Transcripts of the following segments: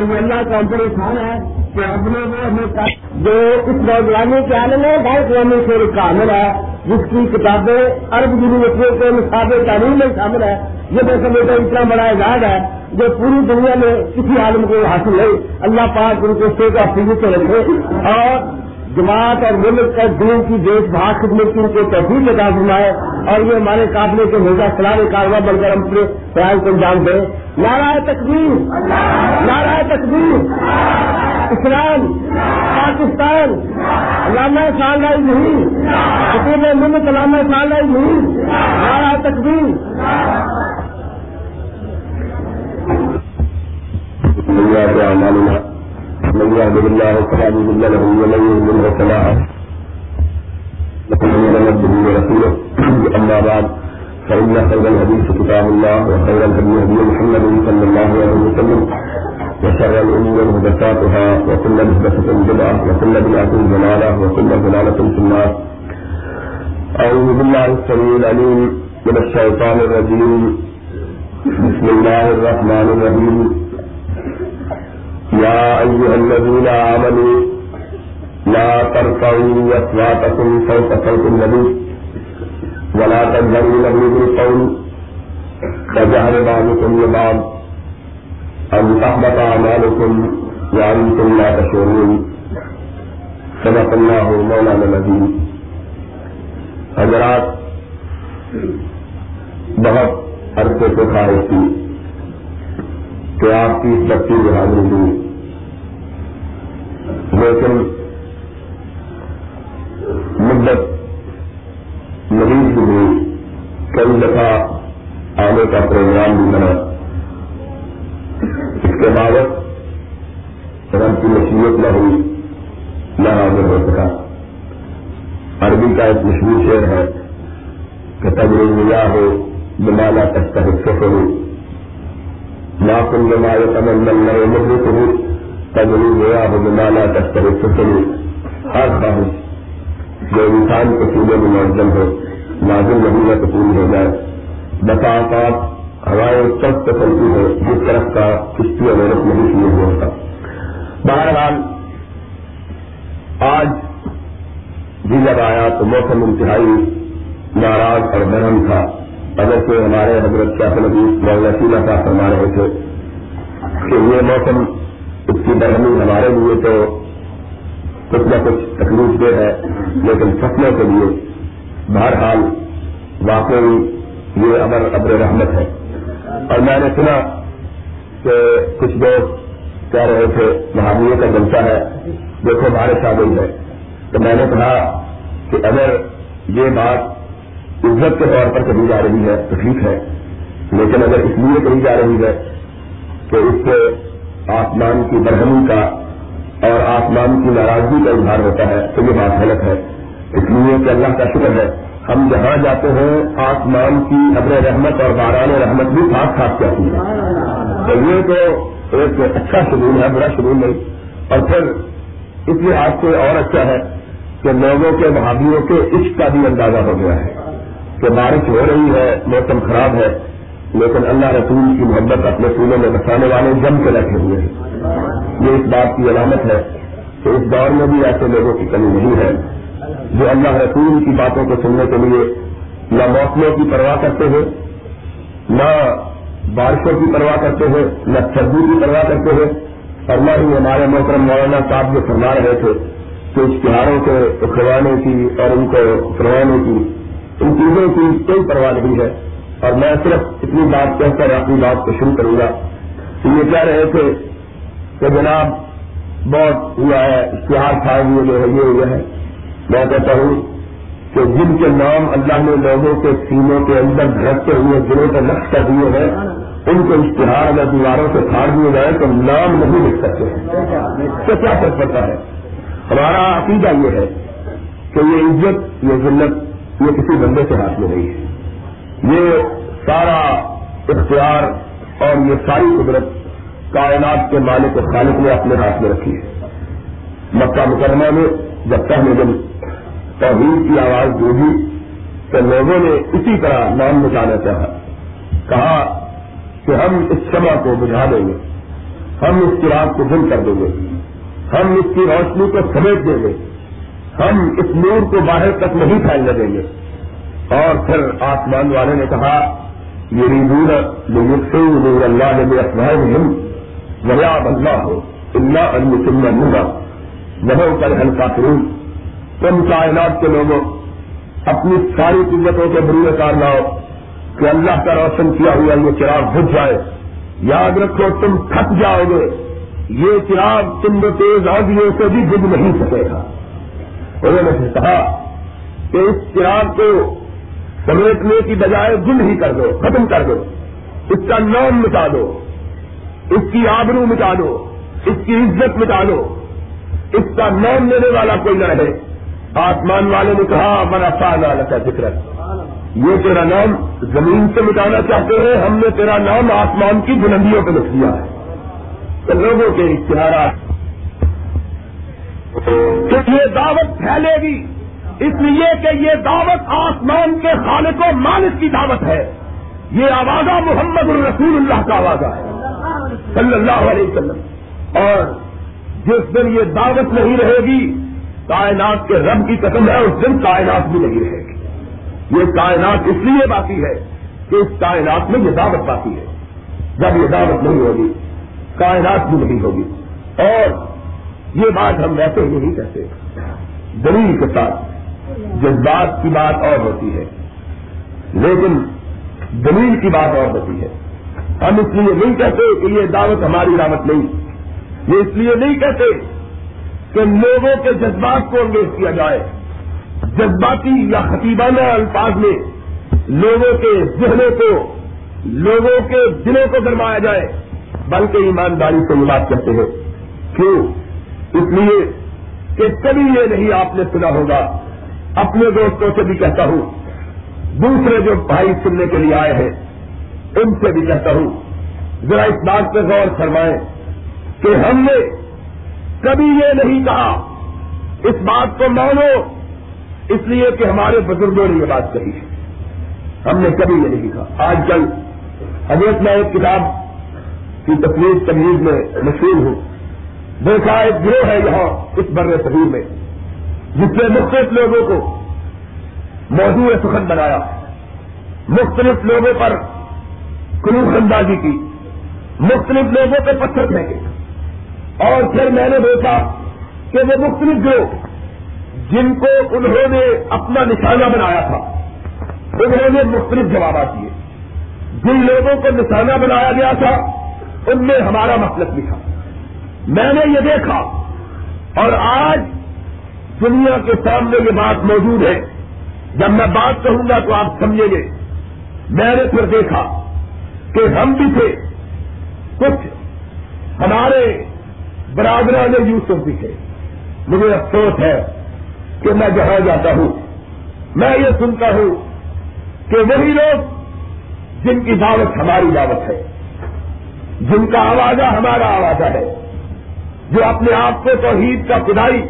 اور یہ اللہ کا اندر احسان ہے کہ اپنے وہ ہمیں جو اس نوجوانی کے عالم ہے ڈھائی قومی سے کامل ہے جس کی کتابیں ارب یونیورسٹیوں کے مسابے تعلیم میں شامل ہے یہ میں سمجھتا اتنا بڑا اعزاز ہے جو پوری دنیا میں کسی عالم کو حاصل نہیں۔ اللہ پاک ان کو سے سے رکھے اور جماعت اور ملک کا دین کی دیش بھاگ خدمت کی ان کو تحفیظ ادا فرمائے اور یہ ہمارے قابلے کے مرزا سلام کاروبار بن کر ہم اپنے خیال کو انجام دیں نارا تقدیر نارا تقدیر اسلام، پاکستان. علامہ سال نہیں حکومت ملک علامہ سال نہیں نارا تقدیر من الله فلا مضل له ومن يضلل فلا هادي له اما بعد. فان خير الحديث كتاب الله وخير الهدي هدي محمد صلى الله عليه وسلم وشر الامور محدثاتها وكل محدثه بدعه وكل بدعه ضلاله وكل ضلاله في النار. اعوذ بالله السميع العليم من الشيطان الرجيم. بسم الله الرحمن الرحيم. يا أيها الذين آمنوا لا ترفعوا أصواتكم فوق صوت النبي. ولا تجهروا له بالقول. كجهر بعضكم لبعض. أن تحبط أعمالكم وأنتم لا تشعرون. صدق الله مولانا العظيم. حضرات، بہت عرصے سے خواہش تھی کہ آپ کی بچی حاضری دی لیکن مدت مریض ہوئی کئی دفعہ آنے کا پروگرام بھی بنا۔ اس کے بعد رن کی نصیحت نہ ہوئی نہ حاضر ہو سکا۔ عربی کا ایک مشہور شعر ہے کہ تجرب ملا ہو بمانا تک سفر ہو۔ ناخن میں تمن من نئے مدد ہو تجری گیا ہو مانا تشکر سکلی ہر خواہش جو انسان کے سینے میں منظم ہو نازل مہینہ کو پوری ہو جائے۔ بتا پاپ ہوائیں سخت چلتی ہے، جس طرف کا کشتی محنت نہیں شروع ہوتا۔ بہرحال، آج بھی جب آیا تو موسم انتہائی ناراض اور برہم تھا۔ اگر سے ہمارے حضرت شاہ نبی مولانا سیلا صاحب فرما رہے تھے کہ یہ موسم اس کی برہمی ہمارے لیے تو کچھ نہ کچھ تکلیف دہ ہے، لیکن فصلوں کے لیے بہرحال واقعی یہ امر ابر رحمت ہے۔ اور میں نے سنا کہ کچھ لوگ کہہ رہے تھے مہاویے کا جلسہ ہے، دیکھو بارش آ گئی ہے تو میں نے کہا کہ اگر یہ بات عزت کے طور پر کہی جا رہی ہے تو ٹھیک ہے، لیکن اگر اس لیے کہی جا رہی ہے کہ اس سے آسمان کی برہمی کا اور آسمان کی ناراضگی کا اظہار ہوتا ہے تو یہ بات غلط ہے۔ اس لیے کہ اللہ کا شکر ہے ہم جہاں جاتے ہیں، آسمان کی ابر رحمت اور باران رحمت بھی ساتھ ساتھ کہتی ہے۔ تو یہ تو ایک اچھا شرون ہے برا شرون نہیں۔ اور پھر اس لحاظ سے اور اچھا ہے کہ لوگوں کے بھابھیوں کے عشق کا بھی اندازہ ہو گیا ہے کہ بارش ہو رہی ہے، موسم خراب ہے، لیکن اللہ رسول کی محبت اپنے سونے میں بسانے والے جم کے رکھے ہوئے ہیں۔ یہ اس بات کی علامت ہے کہ اس دور میں بھی ایسے لوگوں کی کمی نہیں ہے۔ جو اللہ رسول کی باتوں کو سننے کے لیے نہ موسموں کی پرواہ کرتے ہیں نہ بارشوں کی پرواہ کرتے ہیں نہ سردی کی پرواہ کرتے ہیں۔ اور نہ ہی ہمارے محترم مولانا صاحب جو فرما رہے تھے کہ اشتہاروں کو اکھڑوانے کی اور ان کو کروانے کی، ان چیزوں کی کوئی پرواہ نہیں ہے۔ اور میں صرف اتنی بات کہہ کر اپنی بات کو شروع کروں گا۔ کہ یہ کہہ رہے تھے کہ جناب، بہت ہوا ہے، اشتہار تھا جو ہے یہ ہوا ہے۔ میں کہتا ہوں کہ جن کے نام اللہ نے لوگوں کے سینوں کے اندر دھڑکتے ہوئے دلوں کو نقش کر دیے ہیں، ان کے اشتہار اگر دیواروں سے پھاڑ دیے جائیں تو نام نہیں لکھ سکتے تو کیا فرق پڑتا ہے؟ ہمارا عقیدہ یہ ہے کہ یہ عزت، یہ ذلت، یہ کسی بندے سے ہاتھ میں نہیں ہے۔ یہ سارا اختیار اور یہ ساری قدرت کائنات کے مالک و خالق نے اپنے ہاتھ میں رکھی ہے۔ مکہ مکرمہ میں جب پہلے دن توحید کی آواز گونجی تو لوگوں نے اسی طرح نام مٹانا چاہا کہا کہ ہم اس شمع کو بجھا دیں گے، ہم اس چراغ کو دل کر دیں گے، ہم اس کی روشنی کو سمیٹ دیں گے، ہم اس نور کو باہر تک نہیں پھیلنے دیں گے۔ اور پھر آسمان والے نے کہا یہ نور نور اللہ نے افواہ ویا اللہ ہو اللہ المسلم نورا وہ کر ہلکا کروں تم کائنات کے لوگوں، اپنی ساری قوتوں کے بروے کار لاؤ کہ اللہ کا روشن کیا ہوا یہ چراغ بھج جائے۔ یاد رکھو، تم تھک جاؤ گے۔ یہ چراغ تم تیز آدمیوں سے بھی بج نہیں سکے گا۔ انہوں نے کہا کہ اس چراغ کو سمیٹنے کی بجائے گل ہی کر دو، ختم کر دو۔ اس کا نام مٹا دو۔ اس کی آبرو مٹا دو۔ اس کی عزت مٹا دو۔ اس کا نام لینے والا کوئی نہ رہے۔ آسمان والے نے کہا ہمارا فائدہ کا ذکر یہ تیرا نام زمین سے مٹانا چاہتے ہیں، ہم نے تیرا نام آسمان کی بلندیوں پہ لکھ دیا ہے۔ تو لوگوں کے اشتہارات۔ کہ یہ دعوت پھیلے گی، اس لیے کہ یہ دعوت آسمان کے خالق و مالک کی دعوت ہے۔ یہ آوازہ محمد الرسول اللہ کا آوازہ ہے۔ صلی اللہ علیہ وسلم۔ اور جس دن یہ دعوت نہیں رہے گی کائنات کے رب کی قسم ہے، اس دن کائنات بھی نہیں رہے گی۔ یہ کائنات اس لیے باقی ہے کہ اس کائنات میں یہ دعوت باقی ہے۔ جب یہ دعوت نہیں ہوگی، کائنات بھی نہیں ہوگی۔ اور یہ بات ہم ویسے ہی نہیں کہتے۔ دلیل کے ساتھ جذبات کی بات اور ہوتی ہے۔ لیکن دلیل کی بات اور ہوتی ہے۔ ہم اس لیے نہیں کہتے کہ یہ دعوت ہماری دعوت نہیں۔ یہ اس لیے نہیں کہتے کہ لوگوں کے جذبات کو انگیز کیا جائے۔ جذباتی یا خطیبانہ الفاظ میں لوگوں کے ذہنوں کو، لوگوں کے دلوں کو گرمایا جائے۔ بلکہ ایمانداری سے یہ بات کرتے ہیں۔ کیوں؟ اس لیے کہ کبھی یہ نہیں آپ نے سنا ہوگا۔ اپنے دوستوں سے بھی کہتا ہوں۔ دوسرے جو بھائی سننے کے لیے آئے ہیں، ان سے بھی کہتا ہوں۔ ذرا اس بات پہ غور فرمائیں کہ ہم نے کبھی یہ نہیں کہا، اس بات کو مانو، اس لیے کہ ہمارے بزرگوں نے یہ بات کہی ہے۔ ہم نے کبھی یہ نہیں کہا۔ آج کل حضرت میں ایک کتاب کی تفریح تمیز میں مشہور ہوں۔ دیکھا ایک گروہ ہے یہاں، اس بر صغیر میں، جس نے مختلف لوگوں کو موضوع سخن بنایا۔ مختلف لوگوں پر کلو اندازی کی۔ مختلف لوگوں پہ پتھر پھینکے۔ اور پھر میں نے دیکھا کہ وہ مختلف لوگ جن کو انہوں نے اپنا نشانہ بنایا تھا، انہوں نے مختلف جوابات دیے۔ جن لوگوں کو نشانہ بنایا گیا تھا، ان میں ہمارا مطلب بھی تھا۔ میں نے یہ دیکھا اور آج دنیا کے سامنے یہ بات موجود ہے۔ جب میں بات کہوں گا تو آپ سمجھیں گے۔ میں نے پھر دیکھا کہ ہم بھی تھے، کچھ ہمارے برادران یوسف بھی تھے مجھے افسوس ہے کہ میں جہاں جاتا ہوں، میں یہ سنتا ہوں کہ وہی لوگ جن کی دعوت ہماری دعوت ہے، جن کا آوازہ ہمارا آوازہ ہے، جو اپنے آپ کو توحید کا خدائی،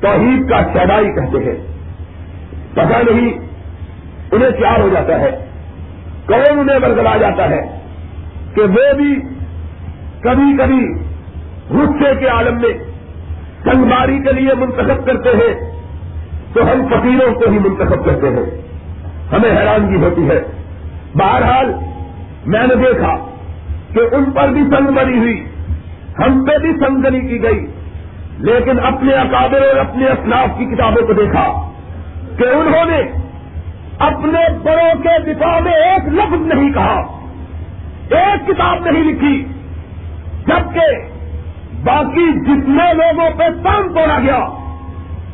توحید کا شہدائی کہتے ہیں۔ پتا نہیں انہیں کیا ہو جاتا ہے، کون انہیں برگلا جاتا ہے کہ وہ بھی کبھی کبھی غصے کے عالم میں سنگاری کے لیے منتخب کرتے ہیں، تو ہم فقیروں کو ہی منتخب کرتے ہیں۔ ہمیں حیرانگی ہوتی ہے۔ بہرحال، میں نے دیکھا کہ ان پر بھی سنگ ہوئی، ہم پہ بھی سنگنی کی گئی، لیکن اپنے اکابر اور اپنے اسلاف کی کتابوں کو دیکھا کہ انہوں نے اپنے بڑوں کے دفاع میں ایک لفظ نہیں کہا، ایک کتاب نہیں لکھی، جبکہ باقی جتنے لوگوں پہ کام توڑا گیا،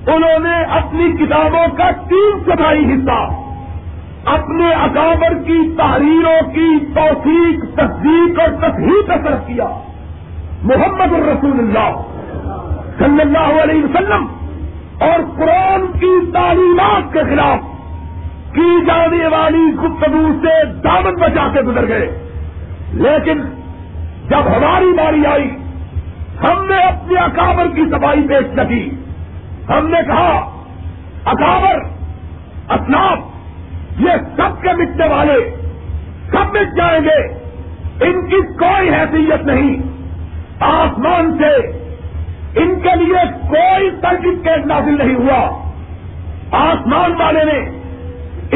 انہوں نے اپنی کتابوں کا تین سبائی حصہ، اپنے اکابر کی تحریروں کی توثیق، تصدیق اور تصحیح کا طرف کیا۔ محمد الرسول اللہ صلی اللہ علیہ وسلم اور قرآن کی تعلیمات کے خلاف کی جانے والی گفتگو سے دامن بچا کے گزر گئے۔ لیکن جب ہماری باری آئی ہم نے اپنے اکابر کی صفائی پیش نہ کی۔ ہم نے کہا، اکابر اسناب یہ سب کے مٹنے والے، سب مٹ جائیں گے۔ ان کی کوئی حیثیت نہیں۔ آسمان سے ان کے لیے کوئی سرٹیفکیٹ نازل نہیں ہوا۔ آسمان والے نے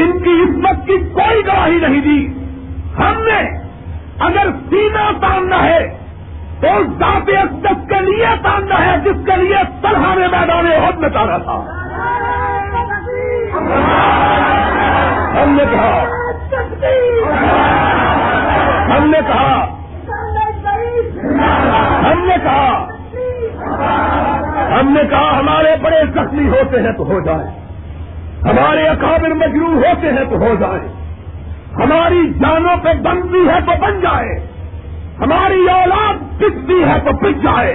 ان کی عزت کی کوئی گواہی نہیں دی۔ ہم نے اگر سینا تاننا ہے تو اس ذات اقدس کے لیے تاننا ہے، جس کے لیے طرح نے میدان عہد میں تانا تھا۔ ہم نے کہا، ہم نے کہا، ہم نے کہا، ہم نے کہا، ہمارے بڑے زخمی ہوتے ہیں تو ہو جائیں ہمارے اکابر مجروح ہوتے ہیں تو ہو جائیں ہماری جانوں پہ بنتی ہے تو بن جائے۔ ہماری اولاد ہے تو پس جائے۔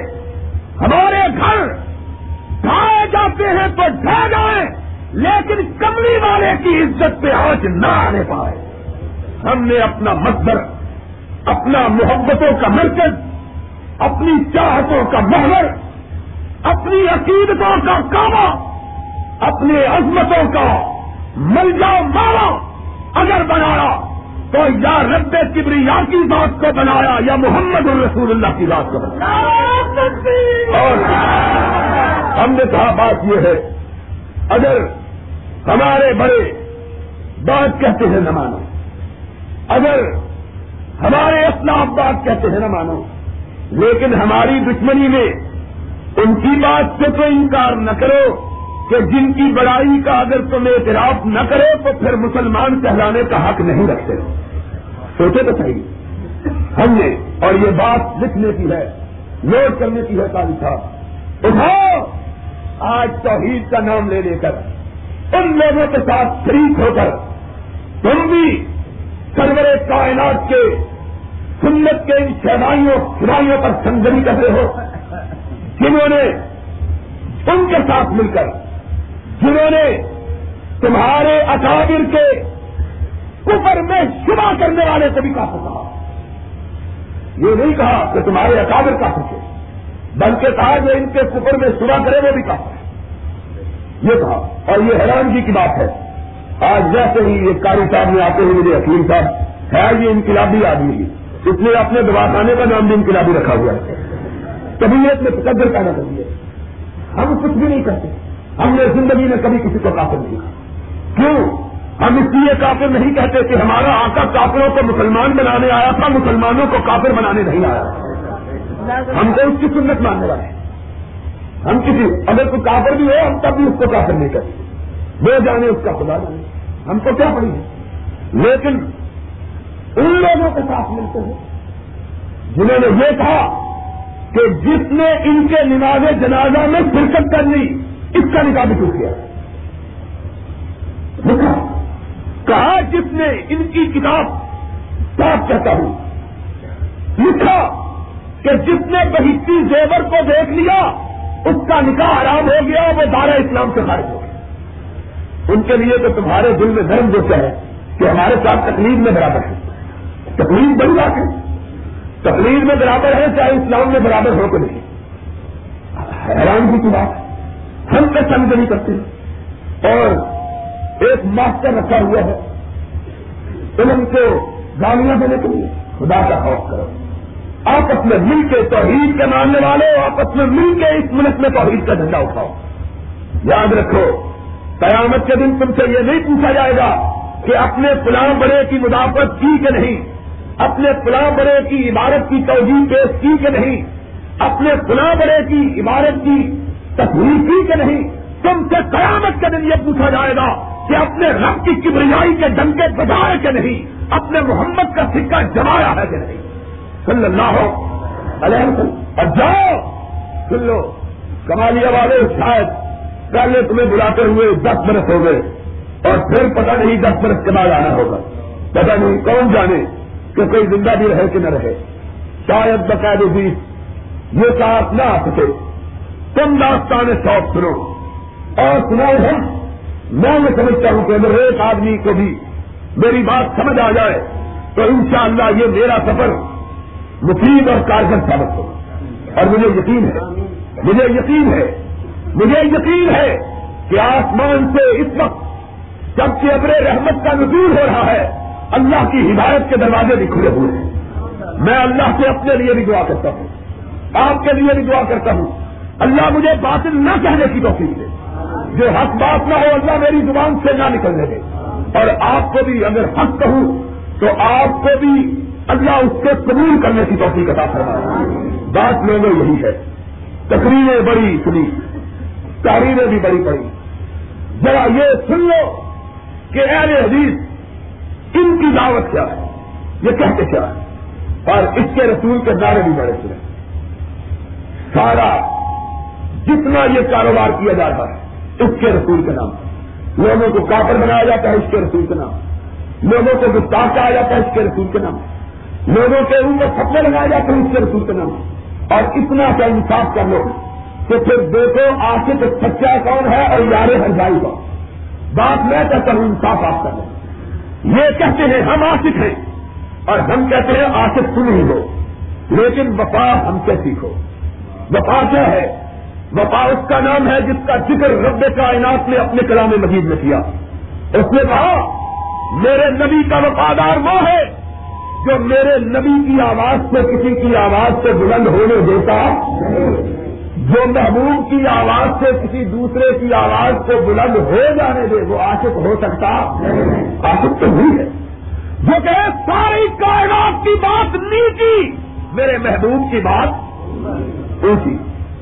ہمارے گھر ڈھائے جاتے ہیں تو ڈھا جائیں لیکن کملی والے کی عزت پہ آج نہ آنے پائے۔ ہم نے اپنا مقدر اپنا محبتوں کا مرکز، اپنی چاہتوں کا محور، اپنی عقیدتوں کا کعبہ، اپنی عظمتوں کا ملجا مارا اگر بنایا۔ تو یا رب کبریا کی بات کو بنایا یا محمد الرسول اللہ کی بات کو بنایا۔ اور ہم نے کہا، بات یہ ہے، اگر ہمارے بڑے بات کہتے ہیں نہ مانو، اگر ہمارے اسلام بات کہتے ہیں نہ مانو، لیکن ہماری دشمنی میں ان کی بات سے تو انکار نہ کرو۔ کہ جن کی بڑائی کا اگر تم اعتراف نہ کرو تو پھر مسلمان کہلانے کا حق نہیں رکھتے۔ سوچے تو صحیح۔ ہم نے اور یہ بات لکھنے کی ہے، نوٹ کرنے کی ہے کالی صاحب۔ اٹھاؤ آج توحید کا نام لے لے کر، ان لوگوں کے ساتھ شریک ہو کر، تم بھی سرور کائنات کے سنت کے ان شہدائیوں خدائیوں پر سنگری کر رہے ہو۔ جنہوں نے ان کے ساتھ مل کر جنہوں نے تمہارے اکابر کے کفر میں شبہ کرنے والے کو بھی کہا کہا۔ یہ نہیں کہا کہ تمہارے اکابر کا سکے بلکہ کہا جو ان کے کفر میں شبہ کرے وہ بھی کہا یہ کہا۔ اور یہ حیرانگی کی بات ہے۔ آج جیسے ہی یہ کاری صاحب میں آتے ہوئے مجھے حکیم صاحب ہے یہ انقلابی آدمی۔ اس نے اپنے دواخانے کا نام بھی انقلابی رکھا ہوا ہے۔ کبھی ایک میں تقدر پیدا کر دیا ہم کچھ بھی نہیں کرتے۔ ہم نے زندگی میں کبھی کسی کو کافر نہیں کہا۔ کیوں؟ ہم اس لیے کافر نہیں کہتے کہ ہمارا آقا کافروں کو مسلمان بنانے آیا تھا، مسلمانوں کو کافر بنانے نہیں آیا۔ ہم کو اس کی سنت ماننے والے ہیں۔ ہم کسی، اگر کوئی کافر بھی ہو، ہم تب بھی اس کو کافر نہیں کرتے وہ جانے اس کا خدا جانے۔ ہم کو کیا پڑی ہے لیکن ان لوگوں کے ساتھ ملتے ہیں جنہوں نے یہ کہا کہ جس نے ان کے نماز جنازہ میں شرکت کر لی اس کا نکاح بھی ٹوٹ گیا۔ لکھا کہا، جس نے ان کی کتاب صاف کہتا ہوں۔ لکھا کہ جس نے بہتی زیور کو دیکھ لیا، اس کا نکاح آرام ہو گیا، وہ دارا اسلام سے خارج ہو گیا۔ ان کے لیے تو تمہارے دل میں دھرم جو ہے کہ ہمارے ساتھ تکلیف میں برابر ہے۔ تکلیف بڑی بات ہے۔ تکلیف میں برابر ہے، چاہے اسلام میں برابر ہو تو نہیں۔ حیران کی بات۔ ہے ہم پہ سمجھ نہیں کرتے۔ اور ایک ماسٹر رکھا ہوا ہے علم کو گالیاں دینے کے لیے۔ خدا کا خوف کرو۔ آپس میں مل کے توحید کے ماننے والے آپس میں مل کے اس ملک میں توحید کا جھنڈا اٹھاؤ۔ یاد رکھو، قیامت کے دن تم سے یہ نہیں پوچھا جائے گا کہ اپنے فلاں بڑے کی مدافعت کی کہ نہیں، اپنے فلاں بڑے کی عبارت کی توجہ پیش کی کہ نہیں، اپنے فلاں بڑے کی عبارت کی تصویر کہ نہیں؟ تم سے قیامت کے دن یہ پوچھا جائے گا کہ اپنے رب کی کبریائی کے ڈنکے بجائے کہ نہیں؟ اپنے محمد کا سکہ جمایا ہے کہ نہیں؟ صلی اللہ ہو اور جاؤ، سن لو، کمالیا والے شاید پہلے تمہیں بلاتے ہوئے دس برس ہو گئے اور پھر پتہ نہیں دس برس کے بعد آنا ہوگا۔ پتہ نہیں کون جانے کہ کوئی زندہ بھی رہے کہ نہ رہے۔ شاید بقاعدے بھی یہ ساتھ نہ آ سکے۔ تم داستان شوق سنو۔ اور سناؤ ہم، میں یہ سمجھتا ہوں کہ اگر ایک آدمی کو بھی میری بات سمجھ آ جائے، تو انشاءاللہ یہ میرا سفر مفید اور کارگر ثابت ہو۔ اور مجھے یقین ہے، مجھے یقین ہے، مجھے یقین ہے کہ آسمان سے اس وقت جبکہ ابر رحمت کا نزول ہو رہا ہے، اللہ کی ہدایت کے دروازے بھی کھلے ہوئے ہیں۔ میں اللہ سے اپنے لیے بھی دعا کرتا ہوں، آپ کے لیے بھی دعا کرتا ہوں۔ اللہ مجھے باطل نہ کہنے کی توفیق دے۔ جو حق بات نہ ہو، اللہ میری زبان سے نہ نکلنے دے۔ اور آپ کو بھی اگر حق کہوں، تو آپ کو بھی اللہ اس سے قبول کرنے کی توفیق عطا فرمائے۔ بات لوگوں یہی ہے۔ تقریریں بڑی سنی، تحریریں بھی بڑی پڑی ذرا یہ سن لو کہ اہل حدیث ان کی دعوت کیا ہے، یہ کہتے کیا ہے۔ اور اس کے رسول کے نعرے بھی بڑے سنے۔ سارا جتنا یہ کاروبار کیا جا رہا ہے، اس کے رسول کے نام لوگوں کو کاپر بنایا جاتا ہے، اس کے رسول کے نام لوگوں کو گفتار کہا جاتا ہے، اس کے رسول کے نام لوگوں کے اوپر سپنے لگایا جاتے ہیں اس کے رسول کے نام اور اتنا کا انصاف کر لو کہ پھر دیکھو آصف سچا کون ہے اور یار ہرجائی کون۔ بات میں کہتا ہوں، انصاف آپ کر لو۔ یہ کہتے ہیں، ہم آصف ہیں۔ اور ہم کہتے ہیں آصف تم ہی ہو۔ لیکن وفا ہم سے سیکھو۔ وفا کیا ہے؟ وفا اس کا نام ہے جس کا ذکر رب کائنات نے اپنے کلام مجید میں کیا۔ اس نے کہا، میرے نبی کا وفادار وہ ہے جو میرے نبی کی آواز سے کسی کی آواز سے بلند ہونے دیتا جو محبوب کی آواز سے کسی دوسرے کی آواز کو بلند ہو جانے دے، وہ عاشق ہو سکتا عاشق تو نہیں ہے۔ جو کہ ساری کائنات کی بات نیچی میرے محبوب کی بات اونچی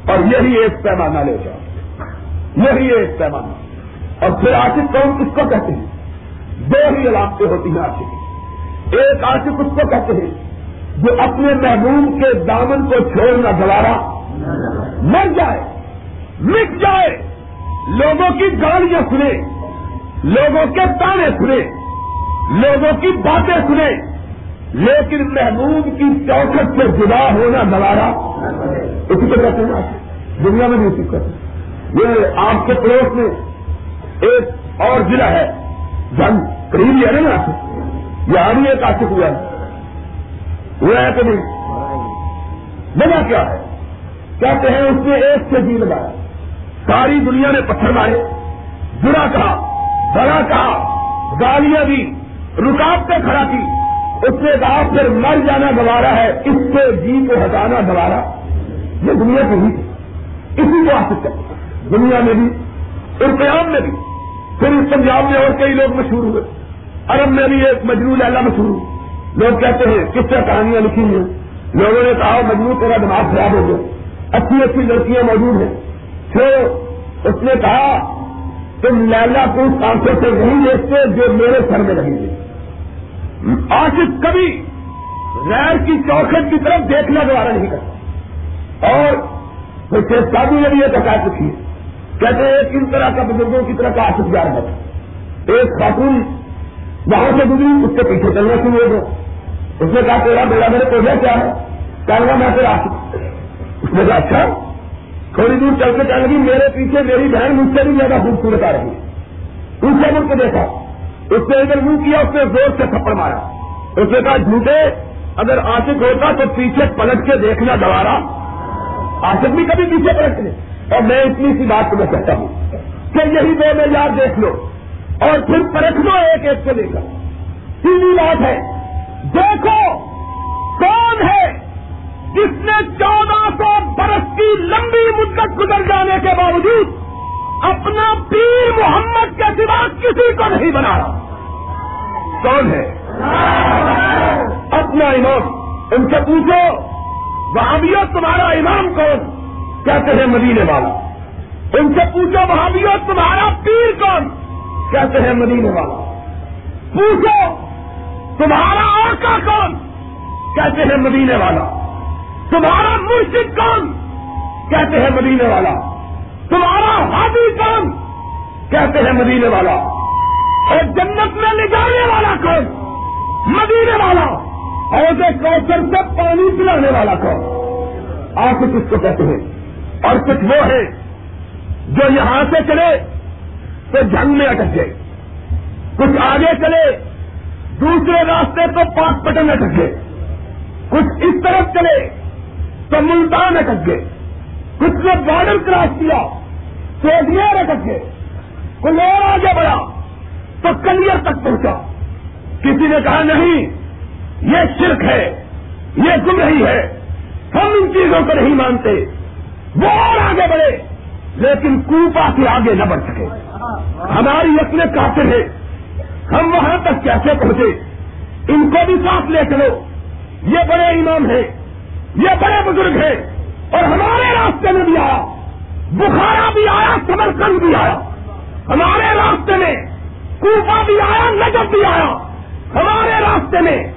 اور یہی ایک پیمانہ لے جاؤ۔ یہی ایک پیمانہ۔ اور پھر عاشق کون کس کو کہتے ہیں؟ دو ہی علامتیں ہوتی ہیں عاشق ایک عاشق اس کو کہتے ہیں؟ جو اپنے محبوب کے دامن کو چھوڑنا دوبارہ مر جائے۔ مٹ جائے۔ لوگوں کی گاڑیاں سنے لوگوں کے تانے سنے لوگوں کی باتیں سنے لیکن محبوب کی چوکٹ سے جدا ہونا دوبارہ اسی کو کہتے ہیں دنیا میں بھی اسی کرتے یہ آپ کے پڑوس میں ایک اور ضلع ہے۔ جنگ قریب ہے نا یہاں بھی ایک آشک ہوا ہے۔ ہوا ہے کہ نہیں؟ وجہ کیا ہے؟ کہتے ہیں اس نے ایک سے جی لگایا ساری دنیا نے پتھر مارے۔ برا کہا، بڑا کہا، گالیاں دی، رکاوٹیں کھڑا کی۔ اس نے کہا پھر مر جانا گوارا ہے، اس سے جی کو ہٹانا گوارا یہ دنیا کی ہی تھی۔ اسی کو حاصل کرتے دنیا میں بھی، اور قیام میں بھی۔ پھر اس پنجاب میں اور کئی لوگ مشہور ہوئے۔ عرب میں بھی ایک مجرو لہلا مشہور ہوئی۔ لوگ کہتے ہیں، کس طرح کہانیاں لکھی ہیں؟ لوگوں نے کہا مجرو تیرا دماغ خراب ہو گیا۔ اچھی اچھی لڑکیاں موجود ہیں۔ پھر اس نے کہا، تم لیلا کو اس آنکھوں سے نہیں دیکھتے جو میرے سر میں رہیں گے آصف کبھی غیر کی چوکھٹ کی طرف دیکھنا دوبارہ نہیں کرتا۔ اور پھر شیخ شادی نے بھی یہ بتا چکی ہے۔ کہتے ہیں ایک ان طرح کا بزرگوں کی طرح کا آشک جا رہا تھا ایک خاتون وہاں سے گزری، اس کے پیچھے چلنا شروع ہو گئے اس نے کہا، تیرا میرا میرے کو کیا ہے؟ کہنا میں پھر آشک اس نے کہا اچھا۔ تھوڑی دور چل کے چل گئی میرے پیچھے میری بہن مجھ سے بھی زیادہ خوبصورت آ رہی ہے۔ اس سے مجھ کو دیکھا۔ اس نے ادھر منہ کیا، اس نے زور سے تھپڑ مارا۔ اس نے کہا، جھوٹے، اگر آشک ہوتا تو پیچھے پلٹ کے دیکھنا دوبارہ۔ آشک بھی کبھی پیچھے پلٹنے اور میں اتنی سی بات تمہیں کہتا ہوں کہ یہی دو میں دیکھ لو۔ اور پھر پرکھ لو ایک ایک کو لے کر۔ سیدھی بات ہے، دیکھو کون ہے جس نے چودہ سو برس کی لمبی مدت گزر جانے کے باوجود اپنا پیر محمد کے سوا کسی کو نہیں بنا رہا کون ہے؟ اپنا امام۔ ان سے پوچھو وہابیوں تمہارا امام کون؟ کہتے ہیں مدینے والا۔ ان سے پوچھو وہابیوں تمہارا پیر کون؟ کہتے ہیں مدینے والا۔ پوچھو، تمہارا آقا کون؟ کہتے ہیں مدینے والا۔ تمہارا مرشد کون؟ کہتے ہیں مدینے والا۔ تمہارا ہادی کون کہتے ہیں مدینے والا، اور جنت میں لے جانے والا کون؟ مدینے والا ایسے کوشر سے پانی پلانے والا کون؟ آپ کس کو کہتے ہیں؟ اور کچھ وہ ہے جو یہاں سے چلے تو جنگ میں اٹک گئے، کچھ آگے چلے دوسرے راستے تو پاک پٹن اٹک گئے، کچھ اس طرف چلے تو ملتان اٹک گئے، کچھ نے بارڈر کراس کیا سوڈیا اٹک گئے کوئی اور آگے بڑھا تو کلیئر تک پہنچا۔ کسی نے کہا، نہیں، یہ شرک ہے، یہ گم رہی ہے، ہم ان چیزوں کو نہیں مانتے۔ وہ اور آگے بڑھے، لیکن کوپا سے آگے نہ بڑھ سکے۔ ہماری اپنے کافر ہے ہم وہاں تک کیسے پہنچے؟ ان کو بھی ساتھ لے چلو۔ یہ بڑے امام ہیں، یہ بڑے بزرگ ہیں، اور ہمارے راستے میں بھی آیا۔ بخارا بھی آیا سمرکند بھی آیا۔ ہمارے راستے میں کوفا بھی آیا نجب بھی آیا۔ ہمارے راستے میں